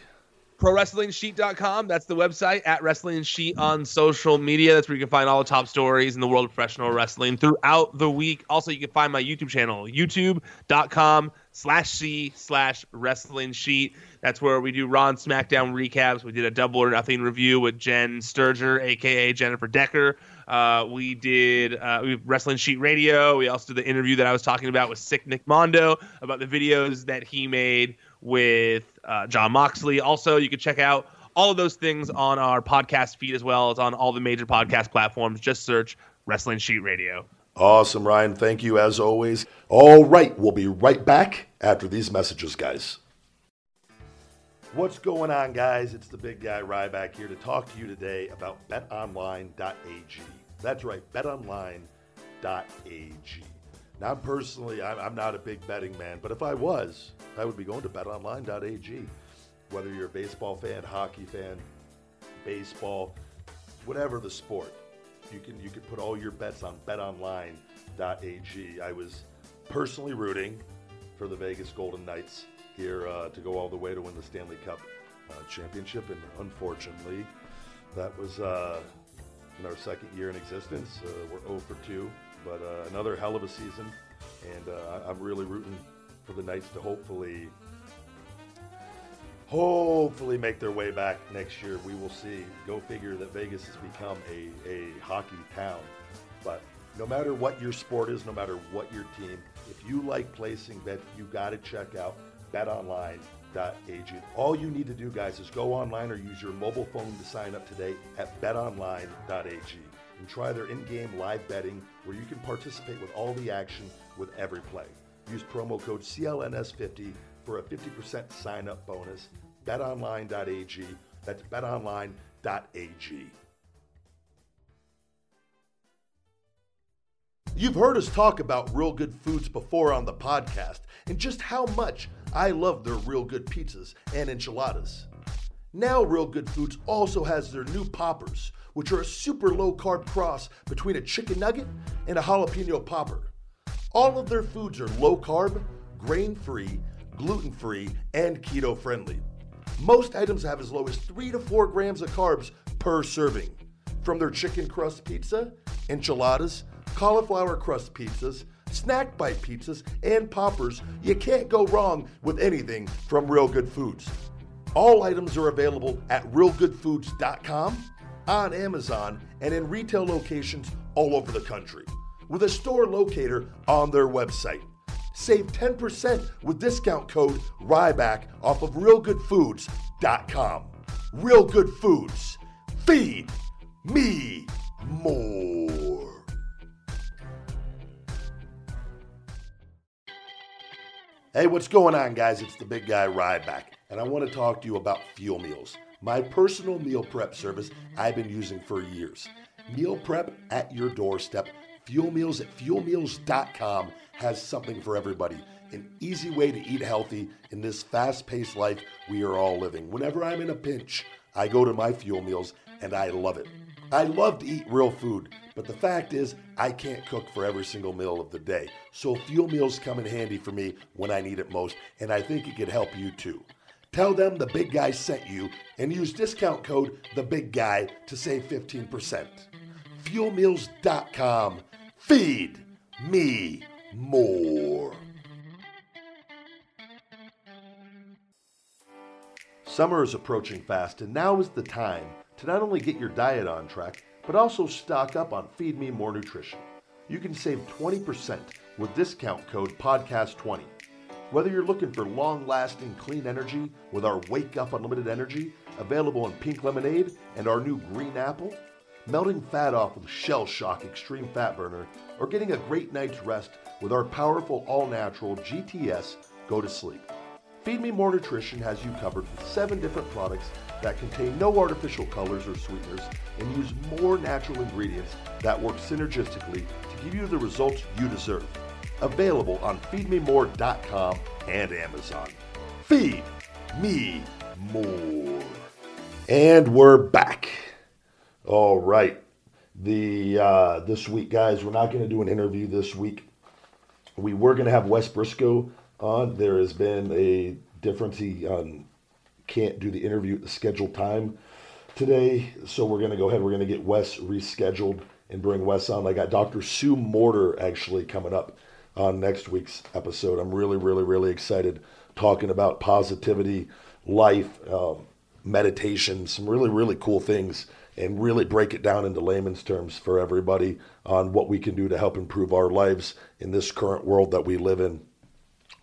ProWrestlingSheet.com. That's the website. At Wrestling Sheet on social media. That's where you can find all the top stories in the world of professional wrestling throughout the week. Also, you can find my YouTube channel, youtube.com slash C slash Wrestling Sheet. That's where we do and SmackDown recaps. We did a double or nothing review with Jen Sturger, aka Jennifer Decker. Uh, we did uh, we Wrestling Sheet Radio. We also did the interview that I was talking about with Sick Nick Mondo about the videos that he made with uh, Jon Moxley. Also, you can check out all of those things on our podcast feed as well as on all the major podcast platforms. Just search Wrestling Sheet Radio. Awesome, Ryan. Thank you as always. All right, we'll be right back after these messages, guys. What's going on, guys? It's the big guy Ryback here to talk to you today about betonline.ag. That's right, betonline.ag. Now, personally, I'm not a big betting man, but if I was, I would be going to betonline.ag. Whether you're a baseball fan, hockey fan, baseball, whatever the sport, you can you can put all your bets on betonline.ag. I was personally rooting for the Vegas Golden Knights here uh, to go all the way to win the Stanley Cup uh, championship, and unfortunately, that was uh, in our second year in existence. Uh, we're 0 for 2, but uh, another hell of a season, and uh, I'm really rooting for the Knights to hopefully hopefully make their way back next year. We will see. Go figure that Vegas has become a, a hockey town. But no matter what your sport is, no matter what your team, if you like placing bets, you got to check out betonline.ag. All you need to do, guys, is go online or use your mobile phone to sign up today at betonline.ag and try their in-game live betting where you can participate with all the action with every play. Use promo code CLNS50 for a 50% sign up bonus. BetOnline.ag. That's betonline.ag. You've heard us talk about Real Good Foods before on the podcast and just how much I love their Real Good pizzas and enchiladas. Now, Real Good Foods also has their new poppers, which are a super low carb cross between a chicken nugget and a jalapeno popper. All of their foods are low carb, grain free, gluten free, and keto friendly. Most items have as low as 3 to 4 grams of carbs per serving. From their chicken crust pizza, enchiladas, cauliflower crust pizzas, snack bite pizzas, and poppers, you can't go wrong with anything from Real Good Foods. All items are available at realgoodfoods.com, on Amazon, and in retail locations all over the country, with a store locator on their website. Save 10% with discount code RYBACK off of realgoodfoods.com. Real Good Foods. Feed me more. Hey, what's going on, guys? It's the big guy Ryback, and I want to talk to you about Fuel Meals, my personal meal prep service I've been using for years. Meal prep at your doorstep. Fuel Meals at fuelmeals.com has something for everybody. An easy way to eat healthy in this fast paced life we are all living. Whenever I'm in a pinch, I go to my Fuel Meals and I love it. I love to eat real food, but the fact is, I can't cook for every single meal of the day. So fuel meals come in handy for me when I need it most, and I think it could help you too. Tell them the big guy sent you and use discount code the big guy to save 15%. Fuelmeals.com. Feed me more. Summer is approaching fast, and now is the time to not only get your diet on track, but also stock up on Feed Me More Nutrition. You can save 20% with discount code PODCAST20. Whether you're looking for long lasting clean energy with our Wake Up Unlimited Energy, available in pink lemonade and our new green apple, melting fat off with Shell Shock Extreme Fat Burner, or getting a great night's rest with our powerful all natural GTS Go to Sleep. Feed Me More Nutrition has you covered with seven different products that contain no artificial colors or sweeteners and use more natural ingredients that work synergistically to give you the results you deserve. Available on feedmemore.com and Amazon. Feed me more. And we're back. All right. The uh, this week, guys, we're not going to do an interview this week. We were going to have Wes Brisco on. There has been a difference. He um, can't do the interview at the scheduled time today, so we're going to go ahead. We're going to get Wes rescheduled and bring Wes on. I got Dr. Sue Morter actually coming up on next week's episode. I'm really, really, really excited talking about positivity, life, um, meditation, some really, really cool things, and really break it down into layman's terms for everybody on what we can do to help improve our lives in this current world that we live in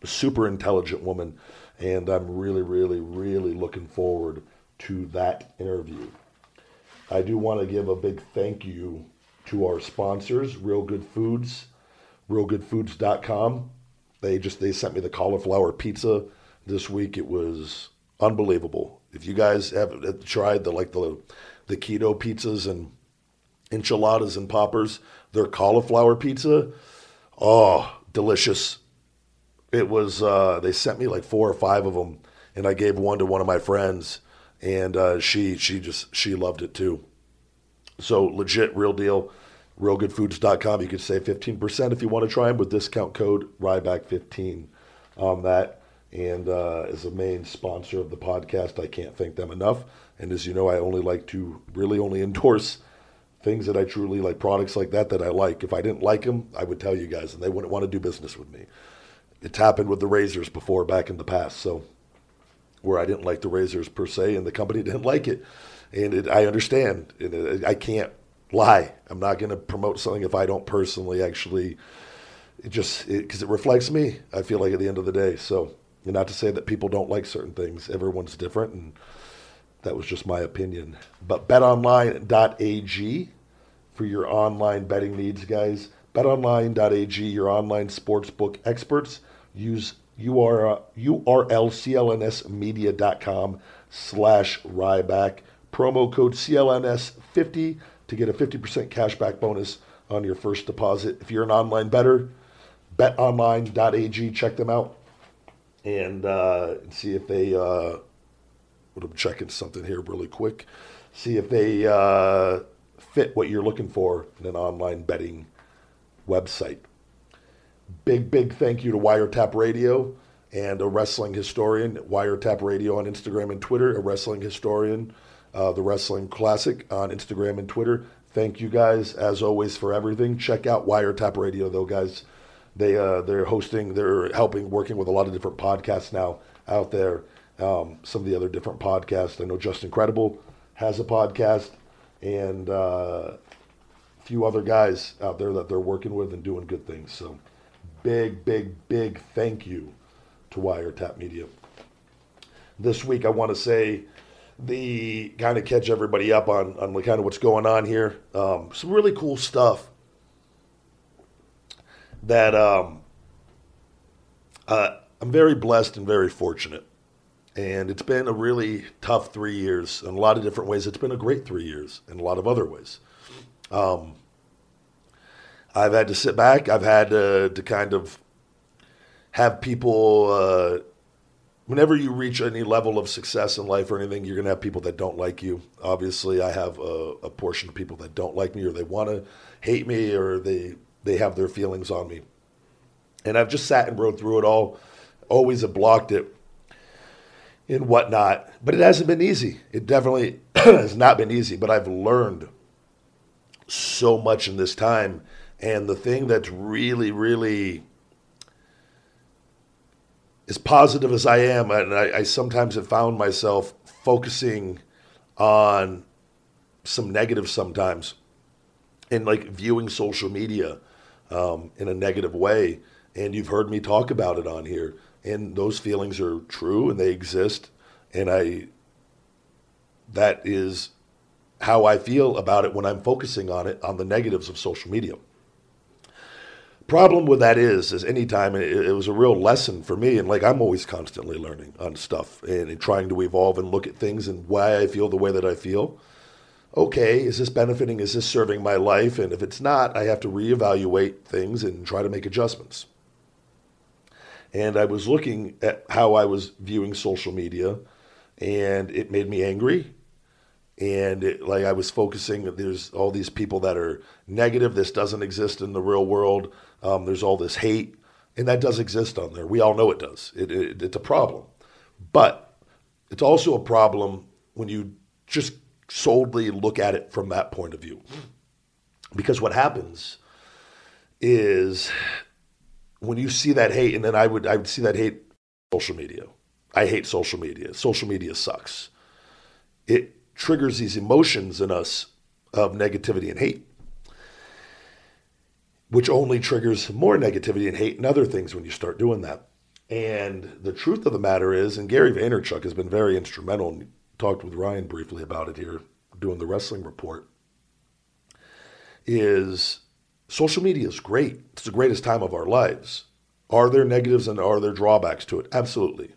super intelligent woman, and I'm really, really, really looking forward to that interview. I do want to give a big thank you to our sponsors, Real Good Foods, realgoodfoods.com. They just they sent me the cauliflower pizza this week. It was unbelievable. If you guys haven't tried the like the the keto pizzas and enchiladas and poppers, their cauliflower pizza, oh, delicious it was uh, they sent me like four or five of them, and I gave one to one of my friends, and uh, she she just she loved it too. So legit, real deal. RealGoodFoods.com. You can save 15% if you want to try them with discount code Ryback15 on that. And uh, as a main sponsor of the podcast, I can't thank them enough. And as you know, I only like to really only endorse things that I truly like, products like that that I like. If I didn't like them, I would tell you guys, and they wouldn't want to do business with me it's happened with the razors before back in the past. So where I didn't like the razors per se, and the company didn't like it, and it, I understand. And it, I can't lie. I'm not going to promote something if I don't personally actually. It just because it, it, reflects me. I feel like at the end of the day. So, not to say that people don't like certain things. Everyone's different, and that was just my opinion. But BetOnline.ag for your online betting needs, guys. BetOnline.ag, your online sportsbook experts. Use URL, URLCLNSmedia.com slash Ryback. Promo code CLNS50 to get a 50% cashback bonus on your first deposit. If you're an online better, betonline.ag, check them out and uh, see if they, uh, I'm checking something here really quick, see if they uh, fit what you're looking for in an online betting website. Big, big thank you to Wiretap Radio and a wrestling historian, Wiretap Radio on Instagram and Twitter, a wrestling historian, uh, the Wrestling Classic on Instagram and Twitter. Thank you guys, as always, for everything. Check out Wiretap Radio, though, guys. They uh, they're hosting, they're helping, working with a lot of different podcasts now out there. Um, some of the other different podcasts. I know Justin Credible has a podcast, and uh, few other guys out there that they're working with and doing good things. So, big, big, big thank you to Wiretap Media. This week, I want to say the kind of catch everybody up on on kind of what's going on here. Um, some really cool stuff that um, uh, I'm very blessed and very fortunate. And it's been a really tough three years in a lot of different ways. It's been a great three years in a lot of other ways. Um, I've had to sit back. I've had to, to kind of have people. Uh, whenever you reach any level of success in life or anything, you're going to have people that don't like you. Obviously, I have a, a portion of people that don't like me or they want to hate me or they they have their feelings on me. And I've just sat and rode through it all. Always have blocked it and whatnot. But it hasn't been easy. It definitely has not been easy. But I've learned so much in this time. And the thing that's really, really as positive as I am, and I, I sometimes have found myself focusing on some negative sometimes and like viewing social media um, in a negative way. And you've heard me talk about it on here and those feelings are true and they exist and i that is how i feel about it when i'm focusing on it on the negatives of social media. Problem with that is is anytime it, it was a real lesson for me and like i'm always constantly learning on stuff and, and trying to evolve and look at things and why i feel the way that i feel. Okay is this benefiting is this serving my life? And if it's not i have to reevaluate things and try to make adjustments. And I was looking at how I was viewing social media, and it made me angry. And it, like I was focusing, there's all these people that are negative. This doesn't exist in the real world. Um, there's all this hate, and that does exist on there. We all know it does. It, it, it's a problem, but it's also a problem when you just solely look at it from that point of view. Because what happens is when you see that hate, and then I would I would see that hate social media. I hate social media. Social media sucks. It triggers these emotions in us of negativity and hate, which only triggers more negativity and hate and other things when you start doing that. And the truth of the matter is, and Gary Vaynerchuk has been very instrumental and talked with Ryan briefly about it here, doing the wrestling report, is social media is great. It's the greatest time of our lives. Are there negatives and are there drawbacks to it? Absolutely.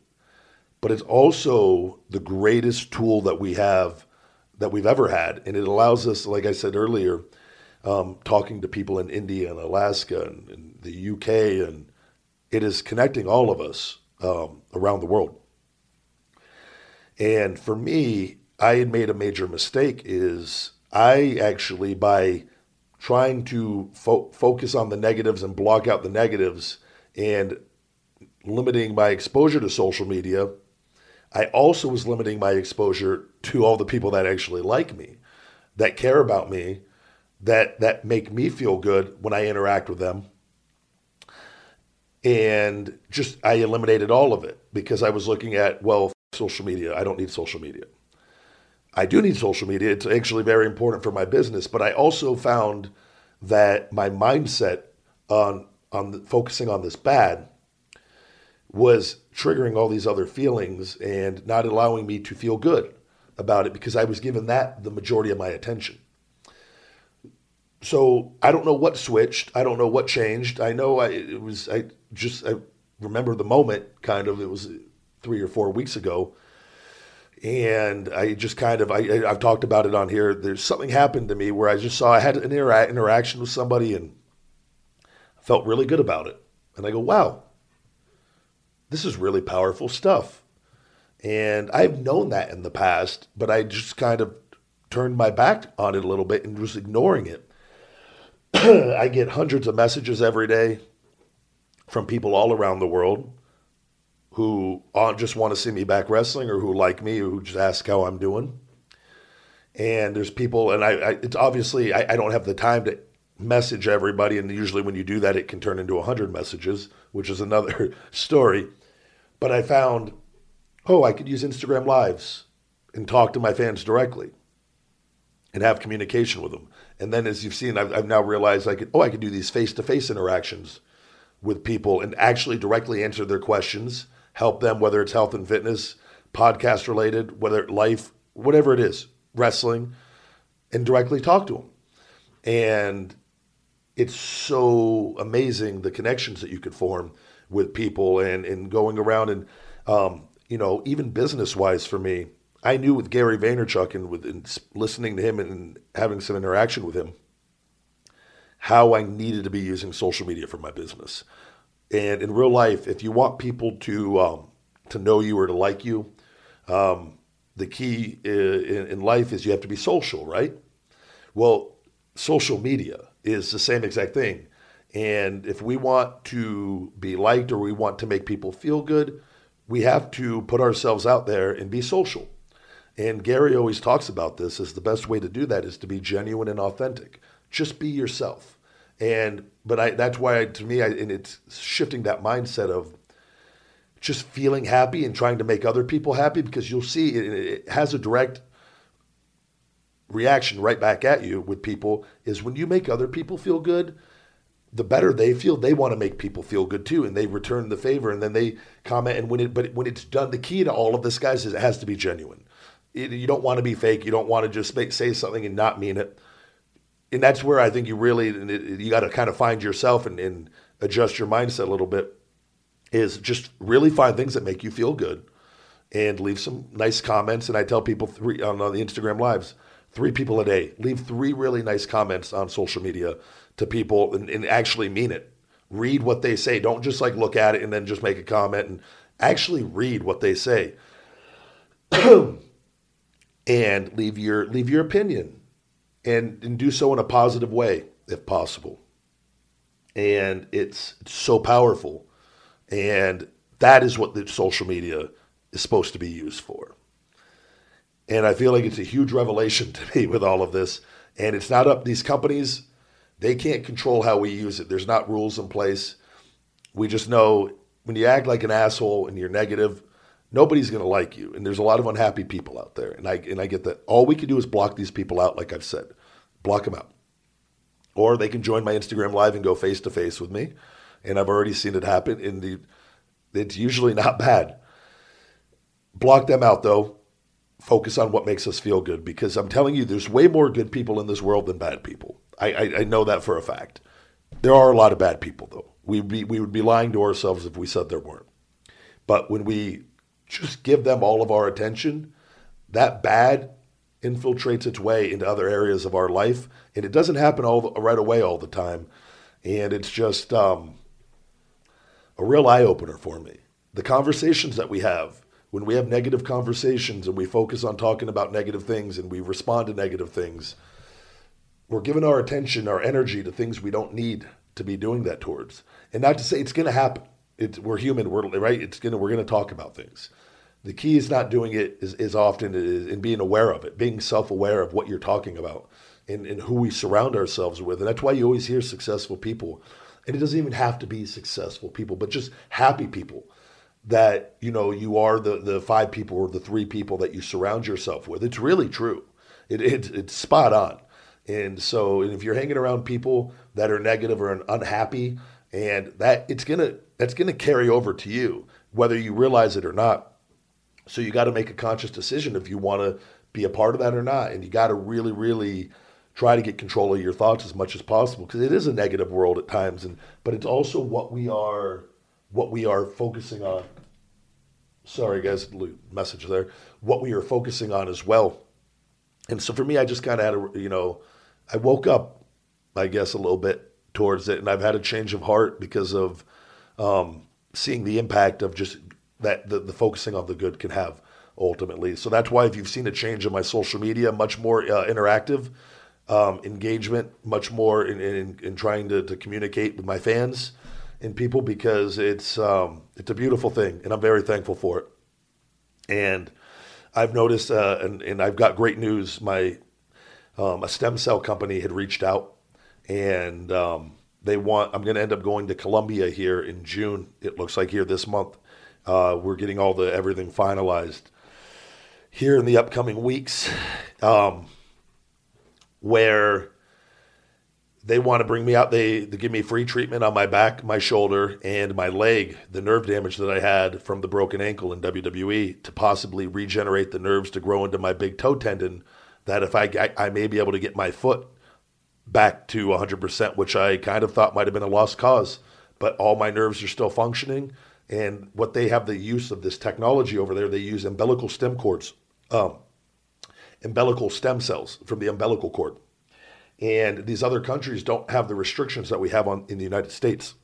But it's also the greatest tool that we have that we've ever had. And it allows us, like I said earlier, um, talking to people in India and Alaska and, and, the UK, and it is connecting all of us um, around the world. And for me, I had made a major mistake is I actually, by trying to fo- focus on the negatives and block out the negatives and limiting my exposure to social media, I also was limiting my exposure to all the people that actually like me, that care about me, that that make me feel good when I interact with them. And just I eliminated all of it because I was looking at, well, social media, I don't need social media. I do need social media. It's actually very important for my business, but I also found that my mindset on on the, focusing on this bad was triggering all these other feelings and not allowing me to feel good about it because I was given that the majority of my attention. So I don't know what switched. I don't know what changed. I know I it was I just I remember the moment kind of it was 3 or 4 weeks ago and I just kind of I, I've talked about it on here. There's something happened to me where I just saw I had an intera- interaction with somebody and felt really good about it. And I go, wow, this is really powerful stuff. And I've known that in the past, but I just kind of turned my back on it a little bit and was ignoring it. I get hundreds of messages every day from people all around the world who just want to see me back wrestling or who like me or who just ask how I'm doing. And there's people, and I, I it's obviously I, I, don't have the time to message everybody. And usually, when you do that, it can turn into 100 messages, which is another story. But I found, oh, I could use Instagram Lives and talk to my fans directly and have communication with them. And then, as you've seen, I've, I've now realized I could, oh, I could do these face to face interactions with people and actually directly answer their questions, help them, whether it's health and fitness, podcast related, whether life, whatever it is, wrestling, and directly talk to them. And it's so amazing the connections that you could form with people and, and going around and, um, you know, even business wise for me, I knew with Gary Vaynerchuk and with and listening to him and having some interaction with him, how I needed to be using social media for my business. And in real life, if you want people to um, to know you or to like you, um, the key in, in life is you have to be social, right? Well, social media is the same exact thing. And if we want to be liked or we want to make people feel good, we have to put ourselves out there and be social. And Gary always talks about this as the best way to do that is to be genuine and authentic. Just be yourself. And but I that's why I, to me I, and it's shifting that mindset of just feeling happy and trying to make other people happy because you'll see it, it has a direct reaction right back at you with people is when you make other people feel good the better they feel they want to make people feel good too and they return the favor and then they comment and when it but when it's done the key to all of this guys is it has to be genuine it, you don't want to be fake you don't want to just make, say something and not mean it and that's where i think you really you got to kind of find yourself and, and adjust your mindset a little bit is just really find things that make you feel good and leave some nice comments and i tell people three on the instagram lives three people a day. Leave three really nice comments on social media to people and, and, actually mean it. Read what they say. Don't just like look at it and then just make a comment and actually read what they say. and leave your leave your opinion and, and do so in a positive way if possible. And it's, it's so powerful. And that is what the social media is supposed to be used for. And I feel like it's a huge revelation to me with all of this. And it's not up, these companies, they can't control how we use it. There's not rules in place. We just know when you act like an asshole and you're negative, nobody's going to like you. And there's a lot of unhappy people out there. And I, and I get that. All we can do is block these people out, like I've said, block them out. Or they can join my Instagram live and go face to face with me. And I've already seen it happen. In the, it's usually not bad. Block them out though focus on what makes us feel good because I'm telling you, there's way more good people in this world than bad people. I, I, I know that for a fact. There are a lot of bad people, though. We be, we would be lying to ourselves if we said there weren't. But when we just give them all of our attention, that bad infiltrates its way into other areas of our life, and it doesn't happen all the, right away all the time. And it's just um, a real eye opener for me. The conversations that we have when we have negative conversations and we focus on talking about negative things and we respond to negative things, we're giving our attention, our energy to things we don't need to be doing that towards. And not to say it's going to happen. It's, we're human, we're right. It's gonna we're gonna talk about things. The key is not doing it as, as often as in being aware of it, being self-aware of what you're talking about and, and who we surround ourselves with. And that's why you always hear successful people. And it doesn't even have to be successful people, but just happy people that you know you are the the five people or the three people that you surround yourself with. It's really true. It, it it's spot on. And so, and if you're hanging around people that are negative or unhappy, and that it's gonna that's gonna carry over to you, whether you realize it or not. So you got to make a conscious decision if you want to be a part of that or not, and you got to really, really try to get control of your thoughts as much as possible because it is a negative world at times, and but it's also what we are what we are focusing on. Sorry, guys, message there. What we are focusing on as well. And so for me, I just kind of had a, you know, I woke up, I guess, a little bit towards it, and I've had a change of heart because of um, seeing the impact of just that the, the focusing on the good can have ultimately. So that's why if you've seen a change in my social media, much more uh, interactive um, engagement, much more in, in, in trying to, to communicate with my fans and people because it's um, it's a beautiful thing, and I'm very thankful for it. And I've noticed, uh, and, and I've got great news. My um, a stem cell company had reached out, and um, they want. I'm going to end up going to Colombia here in June. It looks like here this month. Uh, we're getting all the everything finalized here in the upcoming weeks, um, where they want to bring me out. They, they give me free treatment on my back, my shoulder, and my leg, the nerve damage that I had from the broken ankle in WWE, to possibly regenerate the nerves to grow into my big toe tendon. That if I, I, I may be able to get my foot back to 100%, which I kind of thought might have been a lost cause. But all my nerves are still functioning. And what they have the use of this technology over there, they use umbilical stem cords, um, umbilical stem cells from the umbilical cord and these other countries don't have the restrictions that we have on in the United States,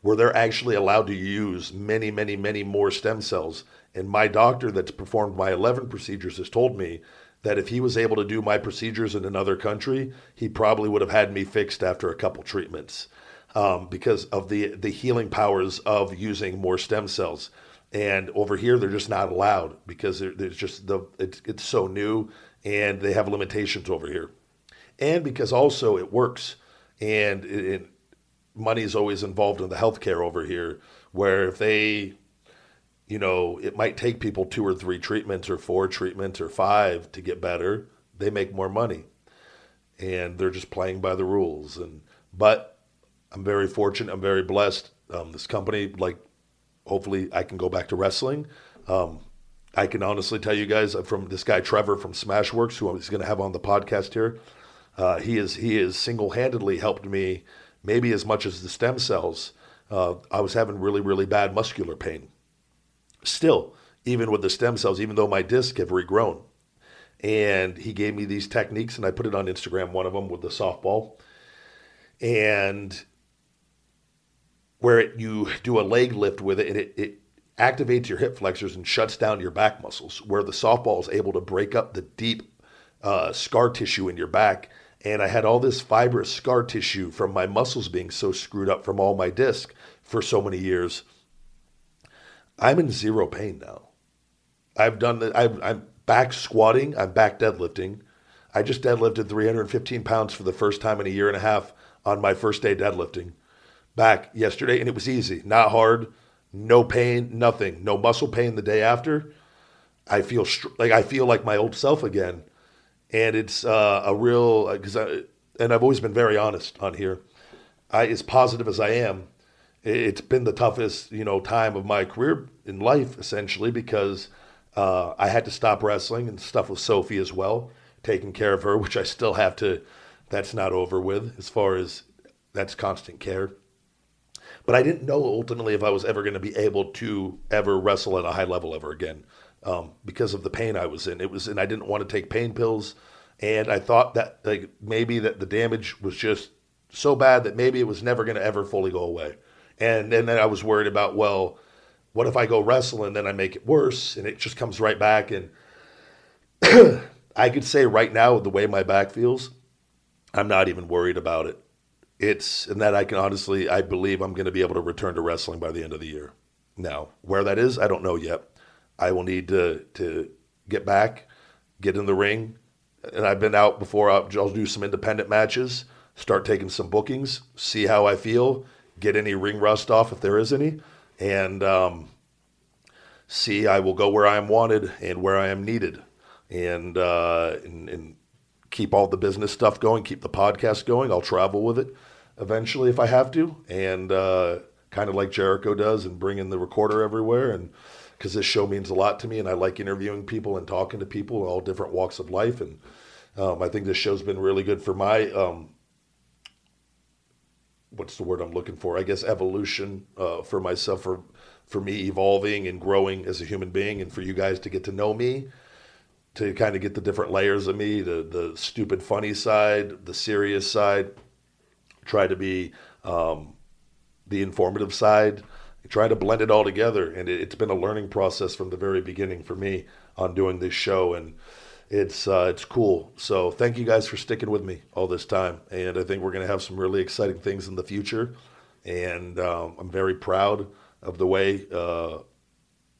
where they're actually allowed to use many, many, many more stem cells. And my doctor that's performed my 11 procedures has told me that if he was able to do my procedures in another country, he probably would have had me fixed after a couple treatments um, because of the the healing powers of using more stem cells. And over here, they're just not allowed because there's just the it's, it's so new and they have limitations over here and because also it works and it, it, money is always involved in the healthcare over here where if they you know it might take people two or three treatments or four treatments or five to get better. They make more money. And they're just playing by the rules. And but i'm very fortunate i'm very blessed. Um, this company like hopefully i can go back to wrestling. Um, i can honestly tell you guys uh, from this guy trevor from smashworks who i'm going to have on the podcast here uh, he is he is single handedly helped me, maybe as much as the stem cells. Uh, I was having really really bad muscular pain. Still, even with the stem cells, even though my disc have regrown, and he gave me these techniques, and I put it on Instagram. One of them with the softball, and where it, you do a leg lift with it, and it, it activates your hip flexors and shuts down your back muscles. Where the softball is able to break up the deep uh, scar tissue in your back and I had all this fibrous scar tissue from my muscles being so screwed up from all my disc for so many years. I'm in zero pain now. I've done that. I'm back squatting. I'm back deadlifting. I just deadlifted 315 pounds for the first time in a year and a half on my first day deadlifting back yesterday, and it was easy, not hard, no pain, nothing, no muscle pain the day after. I feel like I feel like my old self again and it's uh, a real because uh, and I've always been very honest on here. I as positive as I am, it's been the toughest you know time of my career in life essentially because uh, I had to stop wrestling and stuff with Sophie as well, taking care of her, which I still have to. That's not over with as far as that's constant care. But I didn't know ultimately if I was ever going to be able to ever wrestle at a high level ever again um, because of the pain I was in. It was, and I didn't want to take pain pills, and I thought that like maybe that the damage was just so bad that maybe it was never going to ever fully go away. And, and then I was worried about well, what if I go wrestle and then I make it worse and it just comes right back and. I could say right now, the way my back feels, I'm not even worried about it. It's and that I can honestly, I believe I'm going to be able to return to wrestling by the end of the year. Now, where that is, I don't know yet. I will need to to get back, get in the ring, and I've been out before. I'll, I'll do some independent matches, start taking some bookings, see how I feel, get any ring rust off if there is any, and um, see. I will go where I am wanted and where I am needed, and, uh, and and keep all the business stuff going, keep the podcast going. I'll travel with it eventually if I have to, and uh, kind of like Jericho does, and bring in the recorder everywhere and because this show means a lot to me, and I like interviewing people and talking to people in all different walks of life. And um, I think this show's been really good for my um, what's the word I'm looking for? I guess evolution uh, for myself, for for me evolving and growing as a human being, and for you guys to get to know me, to kind of get the different layers of me, the the stupid, funny side, the serious side. Try to be um, the informative side try to blend it all together. And it, has been a learning process from the very beginning for me on doing this show. And it's uh, it's cool. So thank you guys for sticking with me all this time. And I think we're to have some really exciting things in the future. And um, I'm very proud of the way uh,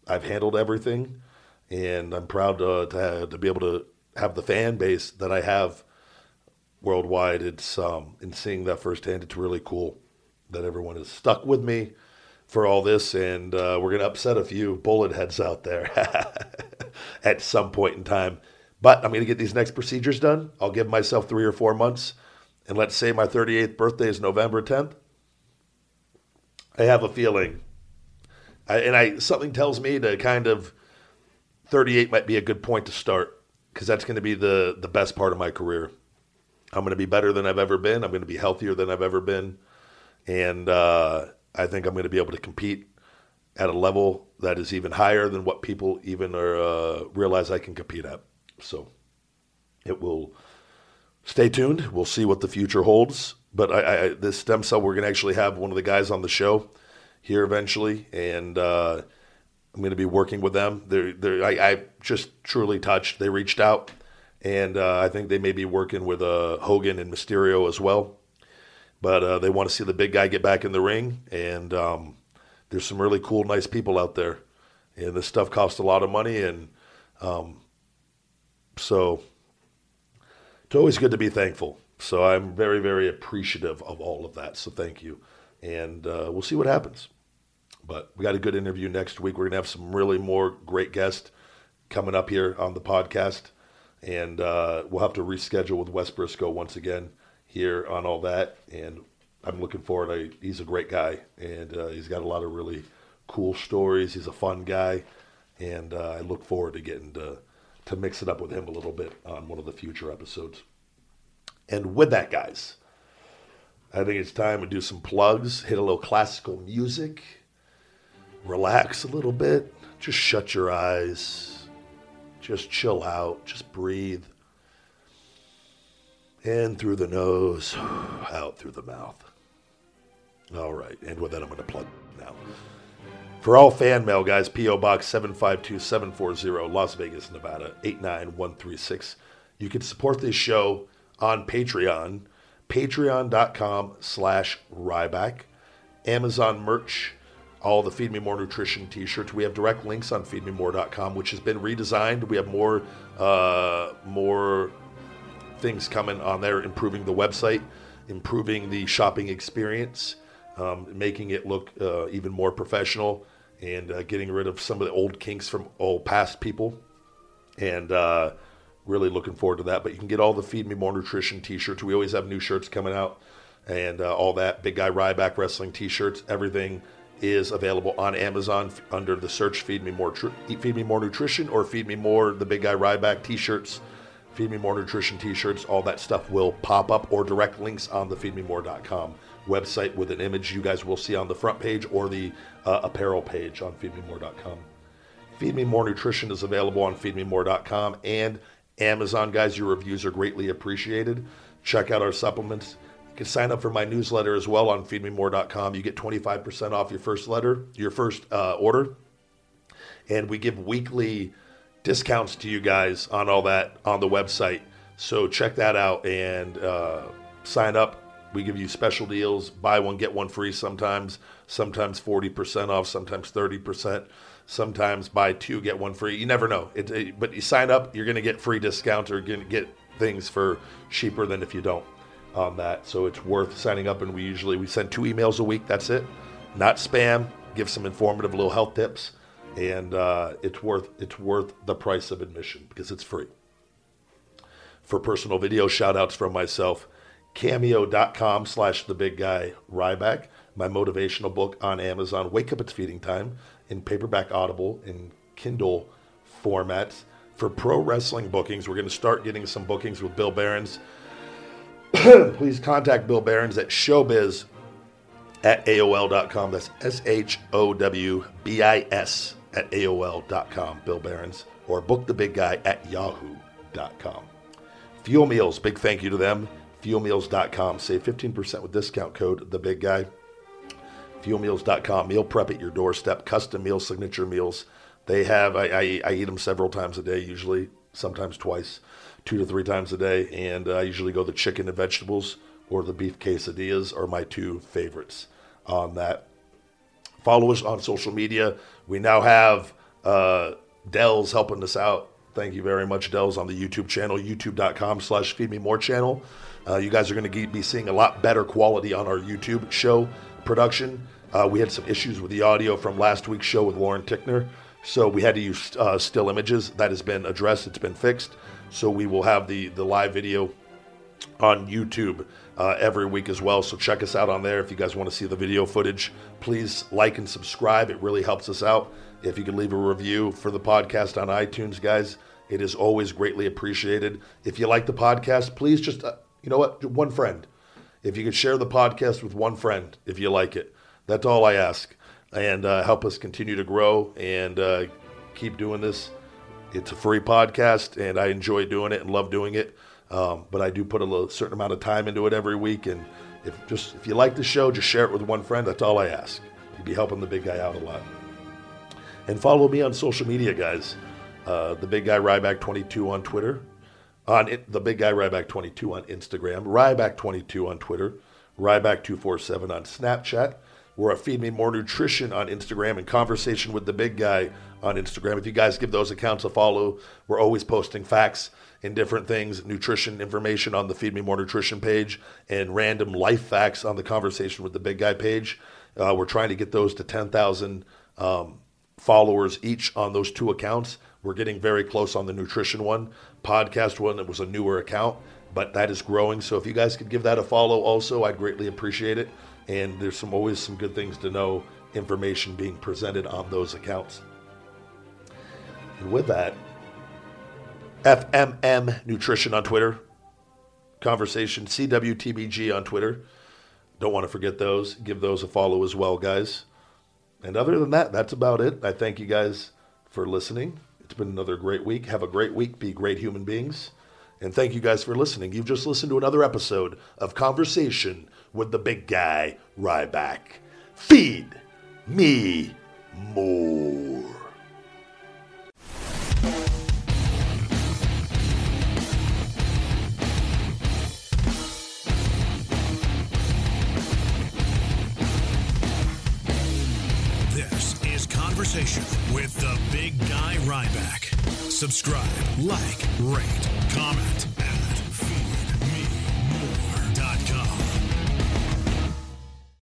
I've handled everything. And I'm proud uh, to, have, to be able to have the fan base that I have worldwide. It's um, in seeing that firsthand, it's really cool that everyone is stuck with me for all this, and uh, we're to upset a few bullet heads out there at some point in time. But I'm going to get these next procedures done. I'll give myself three or four months, and let's say my 38th birthday is November 10th. I have a feeling, I, and I something tells me to kind of 38 might be a good point to start because that's going to be the the best part of my career. I'm going to be better than I've ever been. I'm going to be healthier than I've ever been, and uh, I think I'm going to be able to compete at a level that is even higher than what people even are, uh, realize I can compete at. So it will stay tuned. We'll see what the future holds. But I, I, this stem cell, we're going to actually have one of the guys on the show here eventually, and uh, I'm going to be working with them. They're, they're, I, I just truly touched. They reached out, and uh, I think they may be working with uh, Hogan and Mysterio as well. But uh, they want to see the big guy get back in the ring, and um, there's some really cool, nice people out there. And this stuff costs a lot of money, and um, so it's always good to be thankful. So I'm very, very appreciative of all of that. So thank you. And uh, we'll see what happens. But we got a good interview next week. We're going to have some really more great guests coming up here on the podcast. And uh, we'll have to reschedule with Wes Brisco once again here on all that. And I'm looking forward. I, he's a great guy, and uh, he's got a lot of really cool stories. He's a fun guy, and uh, I look forward to getting to to mix it up with him a little bit on one of the future episodes. And with that, guys, I think it's time to do some plugs, hit a little classical music, relax a little bit, just shut your eyes, just chill out, just breathe. In through the nose, out through the mouth. All right, and with that, I'm going to plug now. For all fan mail, guys, P.O. Box 752740, Las Vegas, Nevada 89136. You can support this show on Patreon, patreon.com slash Ryback, Amazon merch, all the Feed Me More Nutrition t-shirts. We have direct links on feedmemore.com, which has been redesigned. We have more, uh, more things coming on there, improving the website, improving the shopping experience, um, making it look uh, even more professional, and uh, getting rid of some of the old kinks from old past people. And uh, really looking forward to that. But you can get all the Feed Me More Nutrition t-shirts. We always have new shirts coming out, and uh, all that. Big Guy Ryback Wrestling t-shirts. Everything is available on Amazon under the search "Feed Me More Tr- Feed Me More Nutrition" or "Feed Me More" the Big Guy Ryback t-shirts. Feed Me More Nutrition t-shirts, all that stuff will pop up or direct links on the feedmemore.com website with an image you guys will see on the front page or the uh, apparel page on feedmemore.com. Feed Me More Nutrition is available on feedmemore.com and Amazon, guys. Your reviews are greatly appreciated. Check out our supplements. You can sign up for my newsletter as well on feedmemore.com. You get 25% off your first letter, your first uh, order. And we give weekly discounts to you guys on all that on the website. So check that out and uh, sign up. We give you special deals, buy one, get one free sometimes, sometimes 40% off, sometimes 30%, sometimes buy two, get one free. You never know. It, it, but you sign up, you're going to get free discounts or going to get things for cheaper than if you don't on that. So it's worth signing up. And we usually, we send two emails a week. That's it. Not spam. Give some informative little health tips and uh, it's worth it's worth the price of admission because it's free. For personal video shout outs from myself, cameo.com slash the big guy Ryback, my motivational book on Amazon, Wake Up It's Feeding Time, in paperback audible in Kindle format. For pro wrestling bookings, we're going to start getting some bookings with Bill Behrens. Please contact Bill Behrens at showbiz at AOL.com. That's S H O W B I S at AOL.com, Bill Behrens, or book the big guy at yahoo.com. Fuel Meals, big thank you to them. Fuelmeals.com. Save 15% with discount code the big guy. Fuelmeals.com. Meal prep at your doorstep. Custom meals, signature meals. They have, I, I, I, eat them several times a day, usually, sometimes twice, two to three times a day. And I usually go the chicken and vegetables or the beef quesadillas are my two favorites on that. Follow us on social media. We now have uh, Dell's helping us out Thank you very much, Dells, on the YouTube channel, youtube.com slash feed me more channel. Uh, you guys are going to be seeing a lot better quality on our YouTube show production. Uh, we had some issues with the audio from last week's show with Lauren Tickner, so we had to use uh, still images. That has been addressed, it's been fixed. So we will have the, the live video on YouTube uh, every week as well. So check us out on there if you guys want to see the video footage. Please like and subscribe. It really helps us out. If you could leave a review for the podcast on iTunes, guys, it is always greatly appreciated. If you like the podcast, please just, uh, you know what, one friend. If you could share the podcast with one friend, if you like it, that's all I ask. And uh, help us continue to grow and uh, keep doing this. It's a free podcast, and I enjoy doing it and love doing it. Um, but I do put a little, certain amount of time into it every week. And if just if you like the show, just share it with one friend. That's all I ask. You'd be helping the big guy out a lot. And follow me on social media, guys. Uh, the big guy Ryback 22 on Twitter, on it, the big guy Ryback 22 on Instagram, Ryback 22 on Twitter, Ryback 247 on Snapchat. We're at Feed Me More Nutrition on Instagram and Conversation with the Big Guy on Instagram. If you guys give those accounts a follow, we're always posting facts and different things, nutrition information on the Feed Me More Nutrition page, and random life facts on the Conversation with the Big Guy page. Uh, we're trying to get those to 10,000 um, followers each on those two accounts. We're getting very close on the nutrition one. Podcast one, that was a newer account, but that is growing. So if you guys could give that a follow also, I'd greatly appreciate it. And there's some always some good things to know information being presented on those accounts. And with that fmm nutrition on twitter. Conversation cwtbg on twitter. Don't want to forget those. Give those a follow as well guys. And other than that that's about it. I thank you guys for listening been another great week. Have a great week. Be great human beings. And thank you guys for listening. You've just listened to another episode of conversation with the big guy, Ryback. Feed me more. This is Conversation with the Big Guy Ryback. Subscribe, like, rate, comment